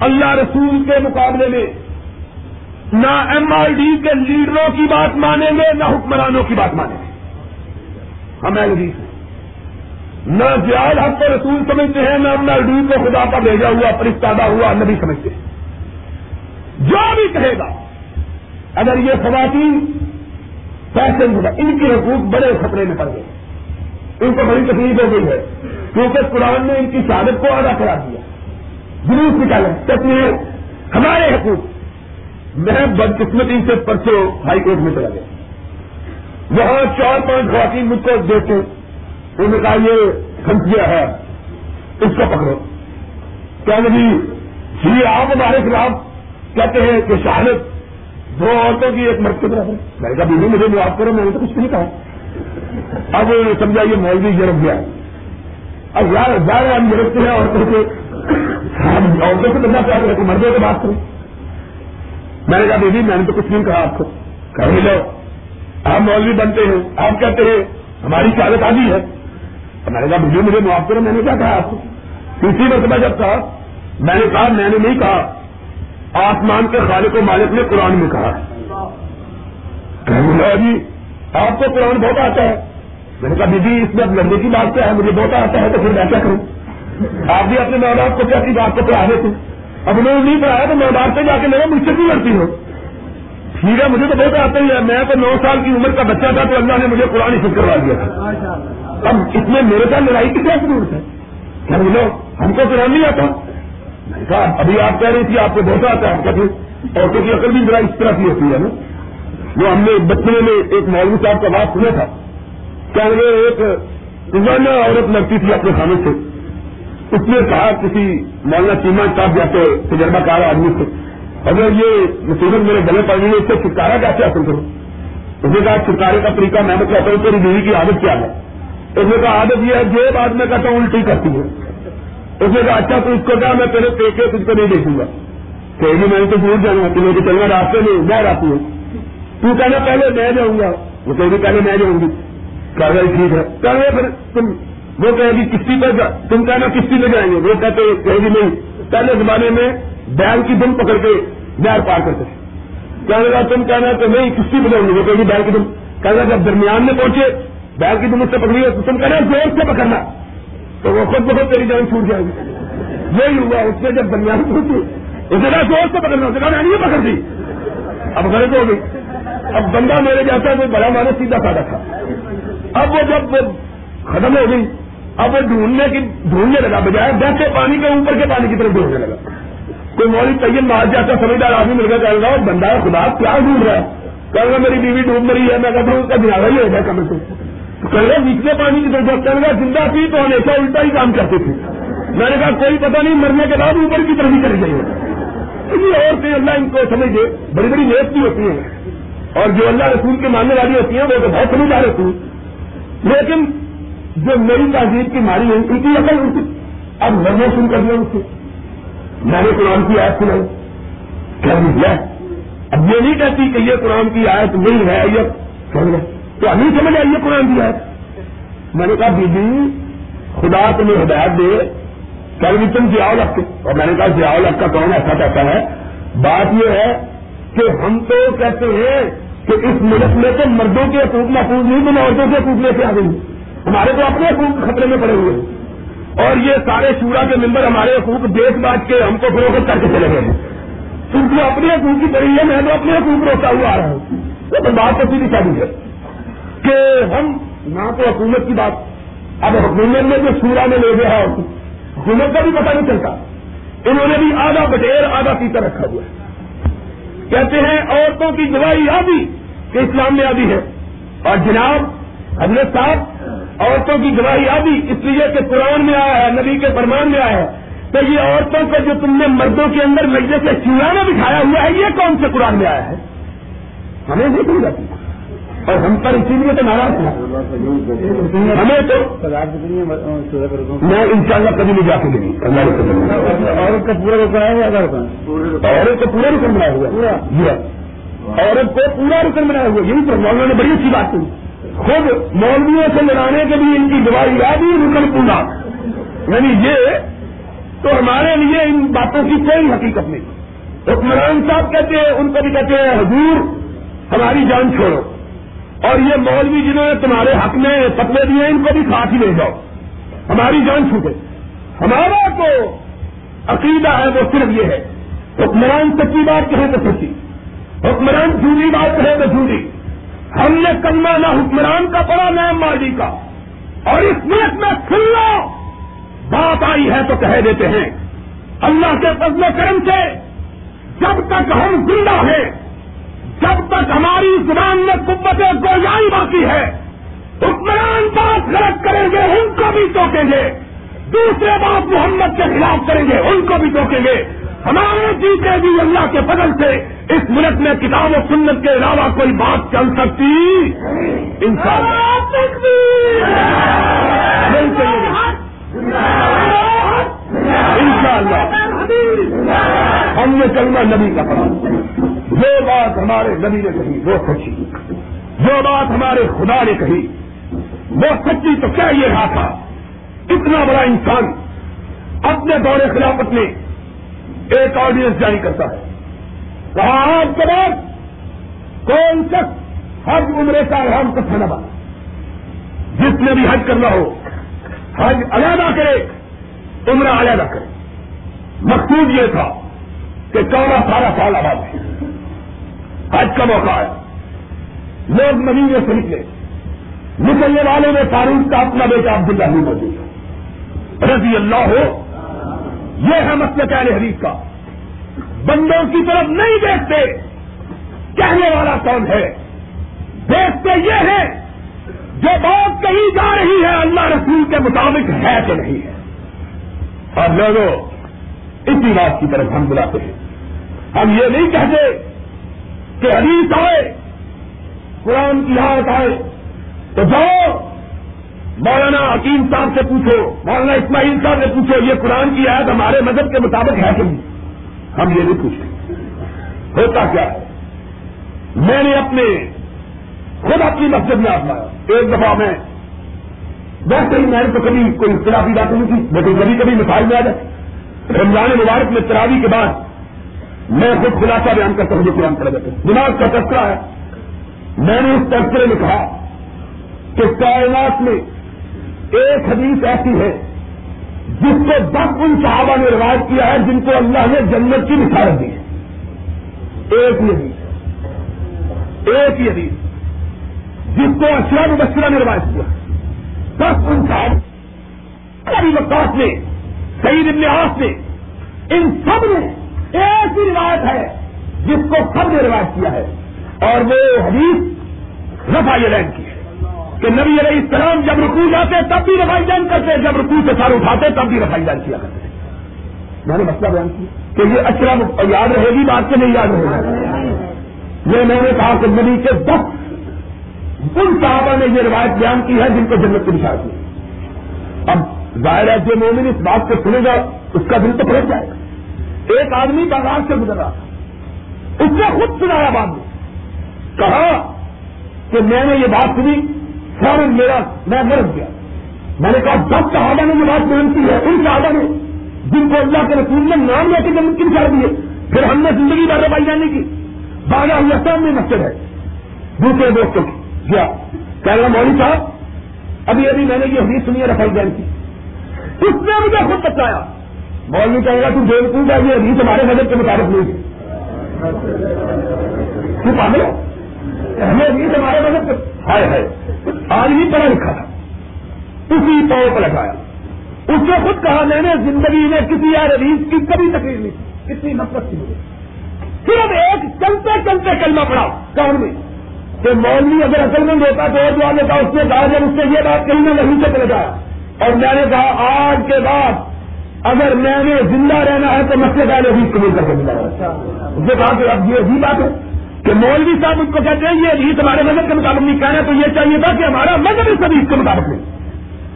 اللہ رسول کے مقابلے میں، نہ ایم آئی ڈی کے لیڈروں کی بات مانیں گے، نہ حکمرانوں کی بات مانیں گے۔ ہم ایل ڈی نہ زیاد حق کو رسول سمجھتے ہیں، نہ ایم آئی ڈی کو خدا کا بھیجا ہوا پرستادہ ہوا، نبی سمجھتے ہیں۔ جو بھی کہے گا، اگر یہ خواتین فیشن ہوگا ان کی حقوق بڑے خطرے میں پڑ گئے۔ ان کو بڑی تکلیف ہو گئی ہے۔ کیونکہ قرآن نے ان کی شہادت کو ادا کرا دیا۔ جلوس نکالے تصویر ہمارے حقوق۔ میں بدقسمتی سے پرسوں ہائی کورٹ میں چلا گیا۔ وہاں چار پانچ خواتین مجھ کو دیکھتے انہوں نے کہا، یہ کھنسیا ہے اس کو پکڑو۔ کیا نہیں جی آپ ہمارے خلاف کہتے ہیں کہ شہادت دو عورتوں کی ایک مرد کے برابر میں نے کہا، بیوی، مجھے معاف کرو، میں نے تو کچھ نہیں کہا۔ اب سمجھا، یہ مولوی جرم گیا۔ اب یار بار ہم گرفتے ہیں عورتوں کے۔ عورتوں سے بننا چاہتے ہیں مردوں سے بات کروں میں نے کہا دیدی میں نے تو کچھ نہیں کہا آپ کو۔ کہیں لو، آپ مولوی بنتے ہیں، آپ کہتے ہیں، ہماری شہادت آدھی ہے۔ میں نے کہا مجھے مجھے معاف کرو، میں نے کیا کہا آپ کو؟ تیسری مرتبہ جب کہا، میں نے کہا، میں نے نہیں کہا۔ آسمان کے خالق و مالک نے قرآن میں کہا۔ جی آپ کو قرآن بہت آتا ہے۔ میں نے کہا دیدی اس میں اب لڑنے کی بات کیا ہے مجھے بہت آتا ہے تو پھر میں کیا کروں؟ آپ بھی اپنے ماں باپ کو کیا بات کو پڑھا دیتے اب انہوں نے نہیں پڑھایا تو ماں باپ سے جا کے میرے مجھ سے کیوں لڑتی ہو ٹھیک ہے مجھے تو بہت آتا ہی ہے میں تو نو سال کی عمر کا بچہ تھا تو اللہ نے مجھے قرآن حفظ کروا دیا تھا۔ اب اس میں میرے ساتھ لڑائی کی کیا ضرورت ہے؟ کیا بولو ہم کو قرآن نہیں آتا؟ میں کہا ابھی آپ کہہ رہی تھی، آپ کو بہت آتا ہے کہتے عورتوں کی عقل بھی ذرا اس طرح کی ہوتی ہے نا۔ وہ ہم نے بچپنے میں ایک مولوی صاحب کا بات سنا تھا۔ کیا ایک روزانہ عورت لگتی تھی اپنے خانے سے؟ اس نے کہا، کسی مولانا چیما صاحب جیسے تجربہ کار آدمی سے اگر یہ مصیبت میرے گلے پڑ گئی اس سے چھٹکارا کیسے حاصل کروں؟ اس نے کہا، چھٹکارے کا طریقہ میں کہتا ہوں تیری بیوی کی عادت کیا ہے۔ اس نے کہا، عادت یہ ہے، جو بعد میں کہتا ہوں، الٹی کرتی ہے۔ اس نے کہا اچھا تو اس کو کہا، میں پہلے پیکے تجھ کو نہیں دیکھوں گا. کہ میں تو دور جاؤں گا تمہیں کہ چلنا راستے میں باہر آتی ہوں۔ تو کہنا، پہلے میں جاؤں گا. وہ کہ پہلے میں جاؤں گی۔ کہ ٹھیک ہے۔ کہ پھر تم وہ کہے گی کشتی پہ تم کہنا، کشتی پہ جائیں گے۔ وہ کہتے کہے گی نہیں۔ پہلے زمانے میں بیل کی دم پکڑ کے نہر پار کرتے کہنے لگا، تم کہنا کہ نہیں، کشتی پہ جاؤں گی۔ وہ کہے گی بیل کی دم کہنا جب درمیان میں پہنچے، بیل کی دم اس سے پکڑی ہے، تو تم کہنا، زور سے پکڑنا۔ تو وہ خود بخود تیری جان چھوٹ جائے گی۔ یہی ہوا اس نے جب درمیان پہنچی اس نے کہا زور سے پکڑنا اسے کہا نہیں پکڑ دی۔ اب غلط ہو گئی۔ اب بندہ میرے جیسا وہ بڑا مارے سیدھا سادہ تھا۔ اب وہ جب وہ ختم ہو گئی، اب وہ ڈھونڈنے کی ڈھونڈنے لگا، بجائے بہتے پانی کے اوپر کے پانی کی طرف ڈھونڈنے لگا۔ کوئی مولوی طیب مار جاتا، سمجھدار آدمی مل کر کہہ رہا بندہ خدا کیا ڈھونڈ رہا ہے؟ کہ میری بیوی ڈوب مری ہے، میں کہتا ہوں اس کا دھیان ہی ہو جائے کم سے۔ تو کہ پانی کی طرف کہنے گا زندہ تھی تو ہمیشہ الٹا ہی کام کرتے تھے میں نے کہا، کوئی پتہ نہیں، مرنے کے بعد اوپر کی طرف ہی چلی گئی ہے۔ اور اللہ ان کو سمجھے، بڑی بڑی نیت کی ہوتی ہیں۔ اور جو اللہ رسول کے ماننے والی ہوتی ہیں، وہ تو بہت سمجھدار ہوتی ہیں لیکن جو نئی تہذیب کی ماری ہے، ان کی عقل ان کی۔ اب مرنا شروع کر دیا ان سے میں نے قرآن کی آیت سنائی۔ کیا دیا اب یہ نہیں کہتی کہ یہ قرآن کی آیت نہیں ہے، یہ سمجھ تو ابھی سمجھ آئیے قرآن کی آیت میں نے کہا بی خدا تمہیں ہدایت دے۔ کل بھی تم ضیاء الگ اور میں نے کہا، ضیاء الگ کا کون ایسا کہتا ہے؟ بات یہ ہے کہ ہم تو کہتے ہیں کہ اس ملک میں تو مردوں کے حقوق محفوظ نہیں تو عورتوں کے حقوق لے کے آ گئی۔ ہمارے تو اپنے حقوق خطرے میں پڑے ہوئے ہیں۔ اور یہ سارے شورا کے ممبر ہمارے حقوق دیکھ بات کے ہم کو فروخت کر کے چلے گئے ہیں۔ تم کو اپنے حقوق کی پڑی ہے، میں تو اپنے حقوق روکا ہوا آ رہا ہوں۔ تو بات تو سیدھی شادی ہے۔ کہ ہم نہ تو حکومت کی بات اب حکومت میں جو سورا میں لے گیا حکومت کا بھی پتہ نہیں چلتا۔ انہوں نے بھی آدھا بٹیر آدھا پیتا رکھا ہوا ہے۔ کہتے ہیں عورتوں کی گواہی آدھی کہ اسلام میں آدھی ہے۔ اور جناب، حضرت صاحب، عورتوں کی گواہی آدھی، اس لیے کہ قرآن میں آیا ہے، نبی کے فرمان میں آیا ہے۔ تو یہ عورتوں کو جو تم نے مردوں کے اندر لگنے سے چورانا دکھایا ہوا ہے، یہ کون سے قرآن میں آیا ہے؟ ہمیں نہیں بھول اور ہم پر اسی لیے تو ناراض ہیں۔ ہمیں تو میں ان شاء اللہ کبھی نہیں جا کے دیں عورت کا پورا رکن ہے عورت کو پورا رکن بنایا ہوا جی عورت کو پورا رکن بنایا ہوا یہی تو مولوں نے بڑی اچھی بات کی خود مولویوں سے لڑانے کے لیے ان کی دوائی یاد ہی رکن پورا یعنی یہ تو ہمارے لیے ان باتوں کی کوئی حقیقت نہیں۔ حکمران صاحب کہتے ہیں ان کو بھی کہتے ہیں حضور ہماری جان چھوڑو۔ اور یہ مولوی جنہوں نے تمہارے حق میں پتلے دیے ان کو بھی ساتھ ہی لے جاؤ۔ ہماری جان چھوٹے۔ ہمارا تو عقیدہ ہے، وہ صرف یہ ہے۔ حکمران سچی بات کہے تو سچی۔ حکمران جھوٹی بات کہے تو جھوٹی۔ ہم نے کرنا نہ حکمران کا پڑا نہ مالی کا۔ اور اس ملک میں سن بات آئی ہے تو کہہ دیتے ہیں۔ اللہ کے فضل کرم سے جب تک ہم زندہ ہیں جب تک ہماری زبان میں قوت گویائی باقی ہے حکمران بات غلط کریں گے ان کو بھی ٹوکیں گے۔ دوسرے بات محمد کے خلاف کریں گے ان کو بھی ٹوکیں گے۔ ہمارے جیتے بھی اللہ کے فضل سے اس ملک میں کتاب و سنت کے علاوہ کوئی بات چل سکتی۔ ان شاء اللہ ہم نے چلنا نبی کا پڑھا۔ جو بات ہمارے نبی نے کہی، وہ سچی۔ جو بات ہمارے خدا نے کہی، وہ سچی تو کیا یہ رہا تھا؟ اتنا بڑا انسان اپنے دور خلافت میں ایک آڈینس جاری کرتا ہے۔ کہا، آج کے بعد کون شخص حج، عمرے کا احرام کا کھانا بنا جس نے بھی حج کرنا ہو، حج علیحدہ کرے عمرہ علیحدہ کرے۔ مقصود یہ تھا کہ چودہ سارا سال آباد ہے۔ حج کا موقع ہے۔ لوگ مدینے میں خرید لے نکلنے والے میں فاروق کا اپنا بیٹا عبداللہ ہی موجود ہے۔ رضی اللہ ہو۔ یہ ہے مسئلہ پہلے حریف کا۔ بندوں کی طرف نہیں دیکھتے۔ کہنے والا کون ہے؟ دیکھتے یہ ہے جو بات کہی جا رہی ہے اللہ رسول کے مطابق ہے کہ نہیں ہے۔ اور لوگوں اسی بات کی طرف ہم بلاتے ہیں۔ ہم یہ نہیں کہتے کہ حدیث آئے، قرآن کی حالت آئے، تو جاؤ، مولانا حکیم صاحب سے پوچھو، مولانا اسماعیل صاحب سے پوچھو، یہ قرآن کی آیت ہمارے مذہب کے مطابق ہے کہ نہیں؟ ہم یہ نہیں پوچھتے۔ ہوتا کیا ہے؟ میں نے اپنے خود اپنی مسجد میں آزمایا۔ ایک دفعہ میں ویسے ہی میں نے تو کبھی کوئی اختلافی بات نہیں تھی لیکن کبھی کبھی مثال میں آ جائے رمضان مبارک میں تراوی کے بعد میں خود خلاصہ بیان کرتا ہوں جو قرآن پڑھ دیتے دماغ کا تذکرہ ہے۔ میں نے اس تذکرے میں کہا کہ کائنات میں ایک حدیث ایسی ہے جس کو دس ان صحابہ نے روایت کیا ہے جن کو اللہ نے جنت کی نثارت دی ہے ایک ہی حدیث۔ ایک ہی حدیث۔ جس کو اشرا مبشرہ نے روایت کیا۔ ہے دس ان صاحب ابھی وقاص نے سعید ابن آس نے ان سب نے ایک ہی روایت ہے جس کو سب نے روایت کیا ہے۔ اور وہ حدیث رفا لین کی ہے کہ نبی علیہ السلام جب رکو جاتے تب بھی رفائی جان کرتے، جب رکو سے سر اٹھاتے تب بھی رفائی جان کیا کرتے۔ میں نے مسئلہ بیان کیا کہ یہ اچھا یاد رہے گی بات سے نہیں یاد رہے گا یہ میں نے کہا کہ نبی کے دس ان صحابہ نے یہ روایت بیان کی ہے جن کو جنت کی نشان کی اب ظاہر ہے جو مومن اس بات کو سنے گا، اس کا دل تو پھر جائے گا۔ ایک آدمی بازار سے گزر رہا تھا اس نے خود سنایا بعد میں کہا کہ میں نے یہ بات سنی فوراً میرا، میں مرض گیا۔ میں نے کہا، دس صحابہ نے یہ بات بیان کی ہے۔ ان صحابہ نے، جن کو اللہ کے رسول نے نام لے کے جنت کی نشان دیے پھر ہم نے زندگی بھر روائی جانے کی۔ باغا ہوا سامنے مسجد ہے۔ دوسرے دوستوں کی۔ کیا کہہ رہا مولوی صاحب، ابھی ابھی میں نے یہ حدیث سنی ہے رفائی جان کی۔ اس نے مجھے خود بتایا مولوی کہے گا تم دیر پوچھا یہ حدیث ہمارے مدد کے مطابق نہیں ہے۔ تو پاگل یہ حدیث ہمارے مدد کے ہائے ہے آج بھی پڑھا لکھا تھا۔ اسی پاؤ پر لگایا۔ اس نے خود کہا، میں نے زندگی میں کسی یار حدیث کی کبھی تکلیف نہیں۔ کتنی نفرت کی مجھے۔ صرف ایک چلتے چلتے کلمہ پڑا کون میں۔ کہ مولوی اگر اصل میں ہوتا تو اور جو آنے اس نے کہا جب اس سے یہ بات کہیں میں وہیں سے چلے اور میں نے کہا آج کے بعد اگر میں نے زندہ رہنا ہے تو مسئلے پہلے بھی قبول کر کے ملا اس نے کہا کہ اب یہ عجیب بات ہے کہ مولوی صاحب اس کو کہتے ہیں یہ عجیب ہمارے مذہب کے مطابق نہیں کہنا تو یہ چاہیے تھا کہ ہمارا مذہب اس حدیث کے مطابق نہیں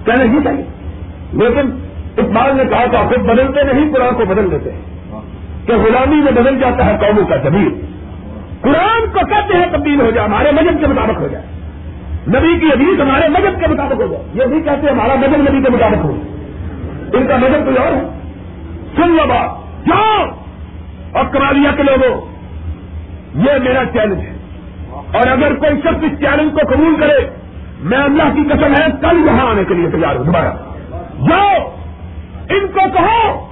کہنا یہ چاہیے۔ لیکن اقبال نے کہا تھا خود بدلتے نہیں، قرآن کو بدل دیتے ہیں۔ کہ غلامی میں بدل جاتا ہے قوموں کا جبیر قرآن کو کہتے ہیں تبدیل ہو جائے، ہمارے مذہب کے مطابق ہو جائے۔ نبی کی حدیث ہمارے مذہب کے مطابق ہو جائے۔ یہ بھی کہتے ہیں ہمارا مذہب نبی کے مطابق ہو ان کا مذہب کوئی اور ہے؟ سن لو بات، جاؤ۔ اور کرالیہ کے لوگوں، یہ میرا چیلنج ہے۔ اور اگر کوئی شخص اس چیلنج کو قبول کرے، میں اللہ کی قسم ہے، کل یہاں آنے کے لیے تیار ہوں۔ دوبارہ۔ جاؤ۔ ان کو کہو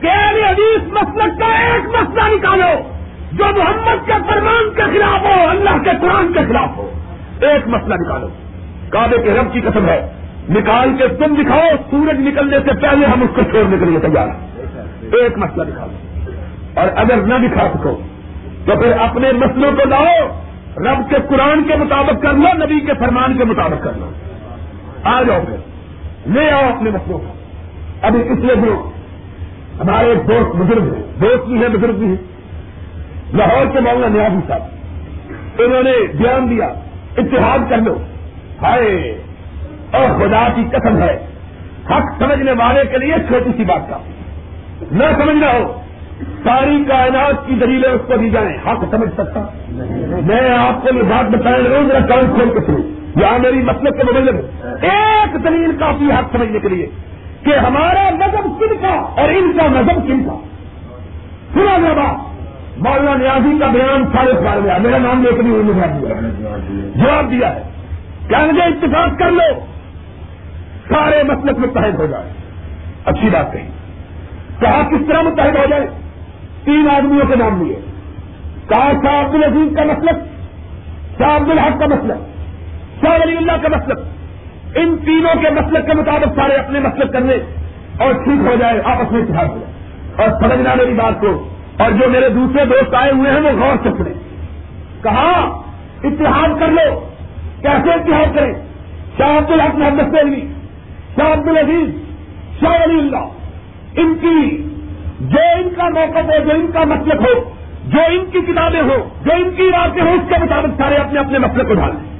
کہ حدیث مسلک کا ایک مسئلہ نکالو۔ جو محمد کے فرمان کے خلاف ہو، اللہ کے قرآن کے خلاف ہو۔ ایک مسئلہ نکالو۔ کعبے کے رب کی قسم ہے۔ نکال کے تم دکھاؤ، سورج نکلنے سے پہلے ہم اس کو چھوڑنے کے لیے تیار ہیں۔ ایک مسئلہ نکالو۔ اور اگر نہ دکھا سکو، تو پھر اپنے مسئلوں کو لاؤ۔ رب کے قرآن کے مطابق کر لو، نبی کے فرمان کے مطابق کر لو۔ آ جاؤ پھر۔ لے آؤ اپنے مسئلوں کو۔ ابھی اس لیے بھی ہمارے ایک دوست بزرگ ہیں۔ دوست بھی ہیں، بزرگ بھی ہیں۔ لاہور کے مولانا نیازی صاحب، انہوں نے بیان دیا، اتحاد کر لو۔ ہائے، اور خدا کی قسم ہے، حق سمجھنے والے کے لیے چھوٹی سی بات کا۔ نہ سمجھنا ہو، ساری کائنات کی دلیلیں اس کو دی جائیں۔ حق سمجھ سکتا؟ میں آپ کو یہ بات بتائیں، روز میرا کام کھول کے سنوں یہاں میری مسلک کے بدلے ایک دلیل کافی حق سمجھنے کے لیے کہ ہمارا مذہب کن کا اور ان کا مذہب کن کا؟ سنا میرا بات۔ مولانا نیازی کا بیان سارے سال میں میرا نام لے کر دیا جواب دیا ہے۔ کیا مجھے اتفاق کر لو۔ سارے مسلک متحد ہو جائے اچھی بات کہی۔ کہا کس طرح متحد ہو جائے تین آدمیوں کے نام لیے۔ کہا شاہ عبد العزیز کا مسلک، شاہ عبد الحق کا مسلک، شاہ ولی اللہ کا مسلک۔ ان تینوں کے مسلک کے مطابق سارے اپنے مسلک کرنے اور ٹھیک ہو جائے آپس میں اتحاد ہو جائے اور سمجھنا میری بات کو اور جو میرے دوسرے دوست آئے ہوئے ہیں وہ غور سے سنے کہا، اتحاد کر لو۔ کیسے اتحاد کریں؟ شاہ عبد الحق محمد علی شاہ عبد العزیز، شاہ علی اللہ۔ ان کی جو ان کا موقع ہو، جو ان کا مسلک ہو، جو ان کی کتابیں ہو، جو ان کی راتیں ہوں اس کے مطابق سارے اپنے اپنے مسلک کو ڈالیں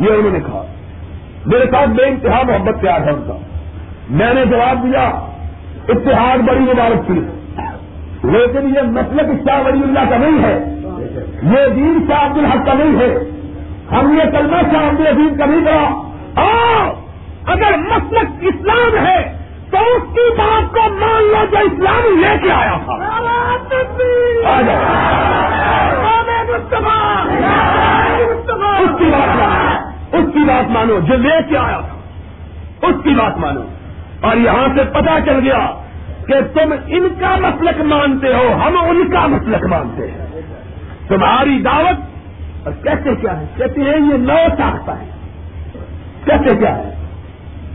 یہ انہوں نے کہا۔ میرے ساتھ بے انتہا محبت پیار ہے ان کا۔ میں نے جواب دیا، اتحاد بڑی مبارک کی لیکن یہ مسلک شاہ ولی اللہ کا نہیں ہے. یہ دین شاہ عبد الحق کا نہیں ہے. ہم یہ کلمہ شاہ عبد العزیز کا نہیں کرا اور اگر مسلک اسلام ہے، تو اس کی بات کو مان لو جو اسلام لے کے آیا تھا. اس کی بات مانو. اس کی بات مانو جو لے کے آیا تھا. اس کی بات مانو. اور یہاں سے پتا چل گیا کہ تم ان کا مسلک مانتے ہو، ہم ان کا مسلک مانتے ہیں۔ تمہاری دعوت، اور کیسے کیا ہے؟ کہتے ہیں، یہ نو چاہتا ہے کیسے کیا ہے؟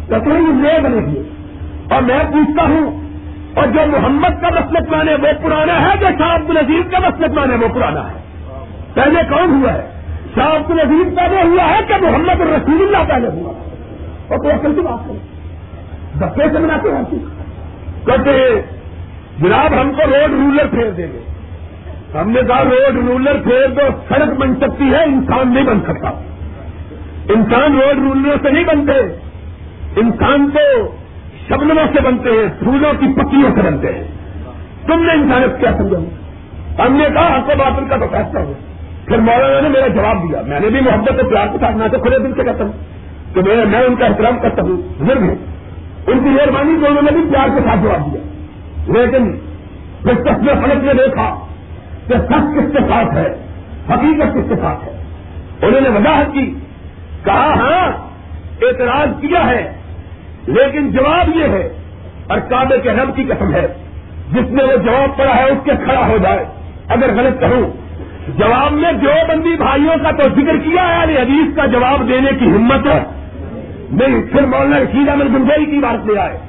کہتے ہیں، یہ نئے بنے گی اور میں پوچھتا ہوں، اور جو محمد کا مسلک مانے، وہ پرانا ہے جو شاہ عبد العزیز کا مسلک مانے، وہ پرانا ہے؟ پہلے کون ہوا ہے؟ شاہ عبد العزیز پہلے ہوا ہے کہ محمد الرسول اللہ پہلے ہوا اور کوئی اصل کی بات کریں دفے سے مناتے ہیں۔ کہتے جناب ہم کو روڈ رولر پھیر دیں گے۔ ہم نے کہا روڈ رولر پھیر دو، سڑک بن سکتی ہے، انسان نہیں بن سکتا۔ انسان روڈ رولر سے نہیں بنتے، انسان تو شبنموں سے بنتے ہیں، پھولوں کی پتیوں سے بنتے ہیں۔ تم نے انسانیت کیا سمجھا؟ ہم نے کہا آپ کو باطل کا تو فیصلہ ہو پھر مولانا نے میرا جواب دیا۔ میں نے بھی محبت و پیار کے ساتھ، میں تو کھلے دل سے کہتا ہوں کہ میں ان کا احترام کرتا ہوں۔ بزرگ ہوں ان کی مہربانی کو انہوں نے بھی پیار کے ساتھ جواب دیا۔ لیکن جس تصویر فلک نے دیکھا کہ سچ کس کے ساتھ ہے، حقیقت کس کے ساتھ ہے، انہوں نے وضاحت کی، کہا ہاں اعتراض کیا ہے، لیکن جواب یہ ہے اور کابے کے رب کی قسم ہے، جس نے وہ جواب پڑا ہے، اس کے کھڑا ہو جائے۔ اگر غلط کہوں جواب میں جو بندی بھائیوں کا تو ذکر کیا ہے علی حدیث کا جواب دینے کی ہمت ہے۔ نہیں پھر مولانا رشید احمد گنجائی کی بات لے آئے۔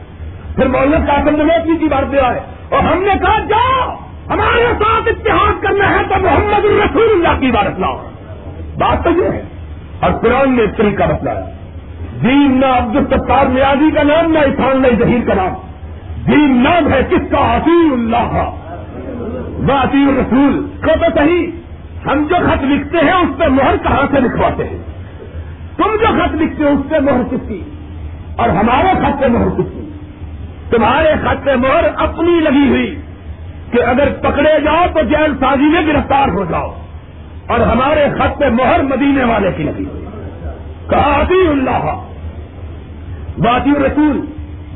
پھر مولانا قاسم نویسی کی بات لے آئے۔ اور ہم نے کہا، جاؤ، ہمارے ساتھ اتحاد کرنا ہے تو محمد الرسول اللہ کی بات لاؤ۔ بات تو یہ ہے، اور قرآن نے اس طریقہ بتلایا۔ دین نہ عبد الستار نیازی کا نام، نہ عرفان، نہ ظہیر کا نام۔ دین نام ہے کس کا؟ عطی اللہ۔ کا عطی الرسول۔ کو تو صحیح، ہم جو خط لکھتے ہیں، اس پہ مہر کہاں سے لکھواتے ہیں؟ تم جو خط لکھتے ہو اس پہ مہر کس کی؟ اور ہمارے خط پہ مہر کس کی؟ تمہارے خط پہ مہر اپنی لگی ہوئی کہ اگر پکڑے جاؤ تو جیل سازی میں گرفتار ہو جاؤ۔ اور ہمارے خط پہ مہر مدینے والے کی لگی ہوئی۔ کہا اللہ۔ باتی رسول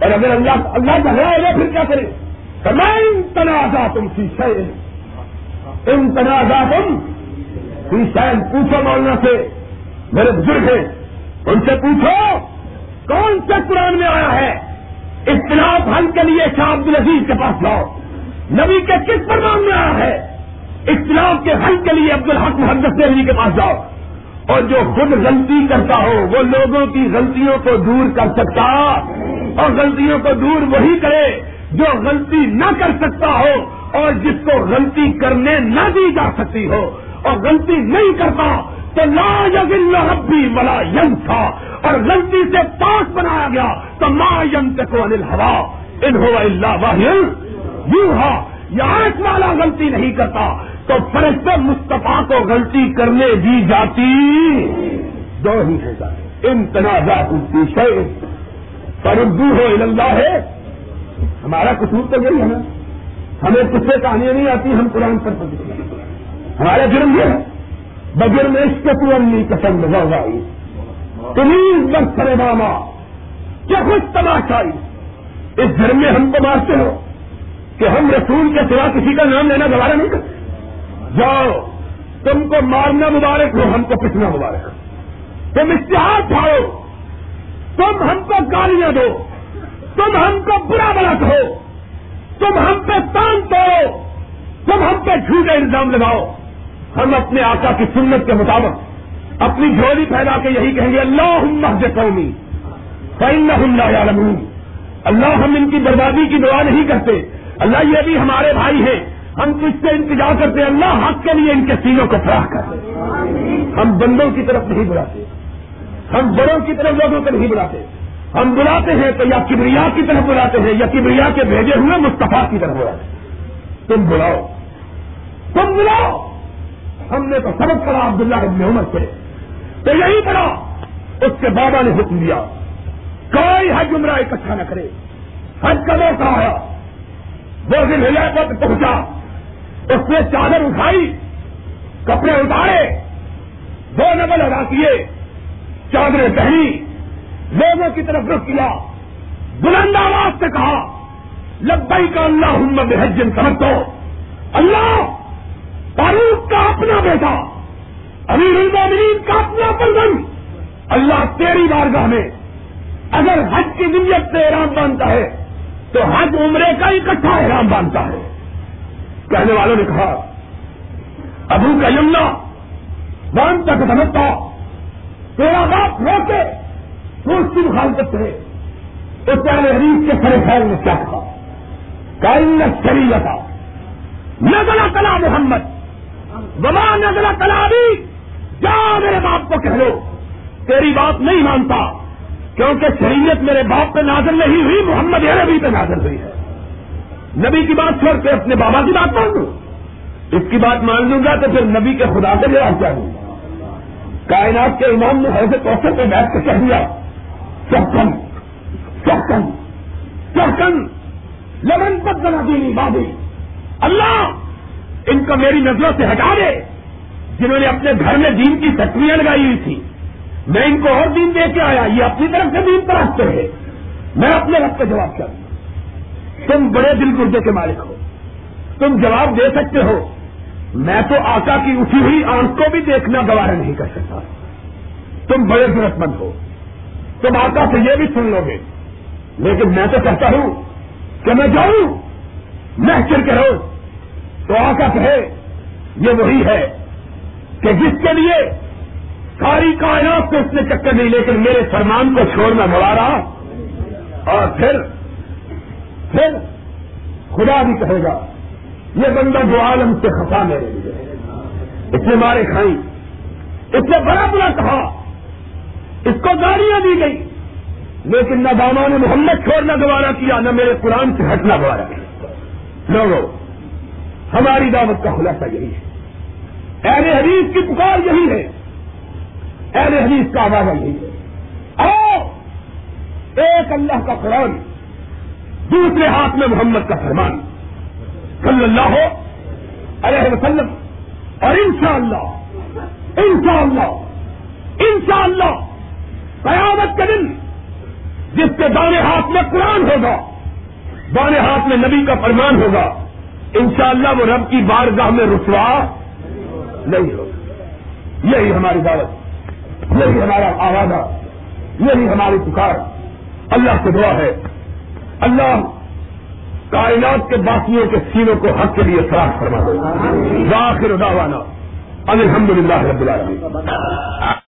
اور اگر اللہ اللہ کا ہے پھر کیا کرے؟ میں تنازع تم سی ان تنازع تم شاید پوچھو مولانا سے۔ میرے بزرگ ہیں، ان سے پوچھو، کون سے قرآن میں آیا ہے؟ اختلاف حل کے لیے شاہ عبد العزیز کے پاس لاؤ نبی کے کس پروان میں آیا ہے؟ اختلاف کے حل کے لیے عبد الحق محدث نبی کے پاس جاؤ۔ اور جو خود غلطی کرتا ہو، وہ لوگوں کی غلطیوں کو دور کر سکتا اور غلطیوں کو دور وہی کرے جو غلطی نہ کر سکتا ہو اور جس کو غلطی کرنے نہ دی جا سکتی ہو اور غلطی نہیں کرتا تو لا یزل ربی ولا یم تھا اور غلطی سے پاس بنایا گیا، تو ما یم کو انل ہوا اللہ واہل یوں ہا یہ والا غلطی نہیں کرتا، تو فرشت مصطفیٰ کو غلطی کرنے دی جاتی۔ دو ہی ہے ان تنازعات کی شے ہو اللہ۔ ہے ہمارا قصور تو یہی ہے نا۔ ہمیں کچھ سے کہانیاں نہیں آتی، ہم قرآن پر ہمارا جرم یہ ہے۔ بجر میں اس کے پورنی پسند ہو گئی تمیز بس کرے ماما۔ کیا خوش تماشائی۔ اس جرم میں ہم کو مارتے ہو۔ کہ ہم رسول کے سوا کسی کا نام لینا دوبارہ نہیں کرتے۔ جاؤ۔ تم کو مارنا مبارک ہو، ہم کو پچنا مبارک۔ ہو تم اشتہار کھاؤ تم ہم کو گالیاں دو۔ تم ہم کو برا بلا کہو۔ تم ہم پہ تان توڑو۔ تم ہم پہ جھوٹے الزام لگاؤ۔ ہم اپنے آقا کی سنت کے مطابق اپنی جھولی پھیلا کے یہی کہیں گے اللہ قومی اللہ ہم ان کی بربادی کی دعا نہیں کرتے۔ اللہ یہ بھی ہمارے بھائی ہیں۔ ہم کچھ سے انتظار کرتے اللہ حق کے لیے ان کے سینوں کو فراہ کرتے ہم بندوں کی طرف نہیں بلاتے۔ ہم بڑوں کی طرف لوگوں کو نہیں بلاتے۔ ہم بلاتے ہیں تو یا کبریا کی طرف بلاتے ہیں، یا کبریا کے بھیجے ہوئے مستفا کی طرف بلاتے ہیں۔ تم بلاؤ۔ تم بلاؤ۔ ہم نے تو سبق پڑا عبداللہ ابن عمر سے۔ تو یہی پڑا اس کے بابا نے حکم دیا، کوئی حج عمرہ اکٹھا نہ کرے۔ حج کا موقع آیا دو دن ہلا پر پہنچا۔ اس نے چادر اٹھائی، کپڑے اتارے، دو نبل ادا کیے، چادریں پہنی، لوگوں کی طرف رخ کیا۔ بلند آواز سے کہا لبئی کا اللہ محمد حجن سمجھ دو اللہ! فاروق کا اپنا بیٹا، امیر المومنین کا اپنا پلگن اللہ تیری بارگاہ میں اگر حج کی نیت سے احرام باندھتا ہے، تو حج عمرے کا اکٹھا احرام باندھتا ہے۔ کہنے والوں نے کہا، ابو کا یمنا مان تک سمجھتا، تیرا باپ روکے تو اس کی مخالفت کرے تو پیارے حریف کے سرے خیال میں کیا کہا؟ کائن شریعت نزلہ کلا محمد۔ وما نزلہ کلا بھی جا میرے باپ کو کہہ لو، تیری بات نہیں مانتا، کیونکہ شریعت میرے باپ پہ نازل نہیں ہوئی، محمد عربی پہ نازل ہوئی ہے۔ نبی کی بات چھوڑ کے اپنے بابا کی بات مان لوں اس کی بات مان لوں گا تو پھر نبی کے خدا سے جواب کیا دوں کائنات کے امام نے ایسے کوشچن پہ بیٹھ کے کہہ دیا چوکن چوکن چوکن لمن پت بنا دینی بابی اللہ ان کو میری نظروں سے ہٹا دے۔ جنہوں نے اپنے گھر میں دین کی ستویاں لگائی ہوئی تھی میں ان کو اور دین دے کے آیا۔ یہ اپنی طرف سے دین تراشتے ہیں میں اپنے رب کا جواب کر تم بڑے دل گردے کے مالک ہو۔ تم جواب دے سکتے ہو۔ میں تو آقا کی اٹھی ہوئی آنکھ کو بھی دیکھنا گوارا نہیں کر سکتا۔ تم بڑے ضرورت مند ہو۔ تم آقا سے یہ بھی سن لو گے۔ لیکن میں تو کہتا ہوں کہ میں جاؤں۔ محشر کے روز تو آقا کہے یہ وہی ہے کہ جس کے لیے ساری کائنات سے اس نے چکر نہیں، لیکن میرے فرمان کو چھوڑنا گوارا اور پھر پھر خدا بھی کہے گا، یہ بندہ دو عالم سے خفا میرے لیے۔ اس نے مارے کھائی۔ اس نے بڑا بڑا کہا۔ اس کو گاڑیاں دی گئی۔ لیکن نہ داما نے محمد چھوڑنا گوارا کیا، نہ میرے قرآن سے ہٹنا گوارا کیا۔ لوگوں ہماری دعوت کا خلاصہ یہی ہے۔ اہل حدیث کی پکار یہی ہے۔ اہل حدیث کا آواز یہی ہے۔ آؤ، ایک اللہ کا قرآن، دوسرے ہاتھ میں محمد کا فرمان۔ صلی اللہ علیہ وسلم۔ اور انشاءاللہ انشاءاللہ انشاءاللہ، قیامت کے دن جس کے دانے ہاتھ میں قرآن ہوگا دانے ہاتھ میں نبی کا فرمان ہوگا انشاءاللہ وہ رب کی بارگاہ میں رسوا نہیں ہوگا یہی ہماری دعوت۔ یہی ہمارا آوازہ یہی ہماری پکار۔ اللہ سے دعا ہے۔ اللہ کائنات کے باقیوں کے سینوں کو حق کے لیے فراخ فرما دو داخر داوانا الحمد للہ رب العالمین۔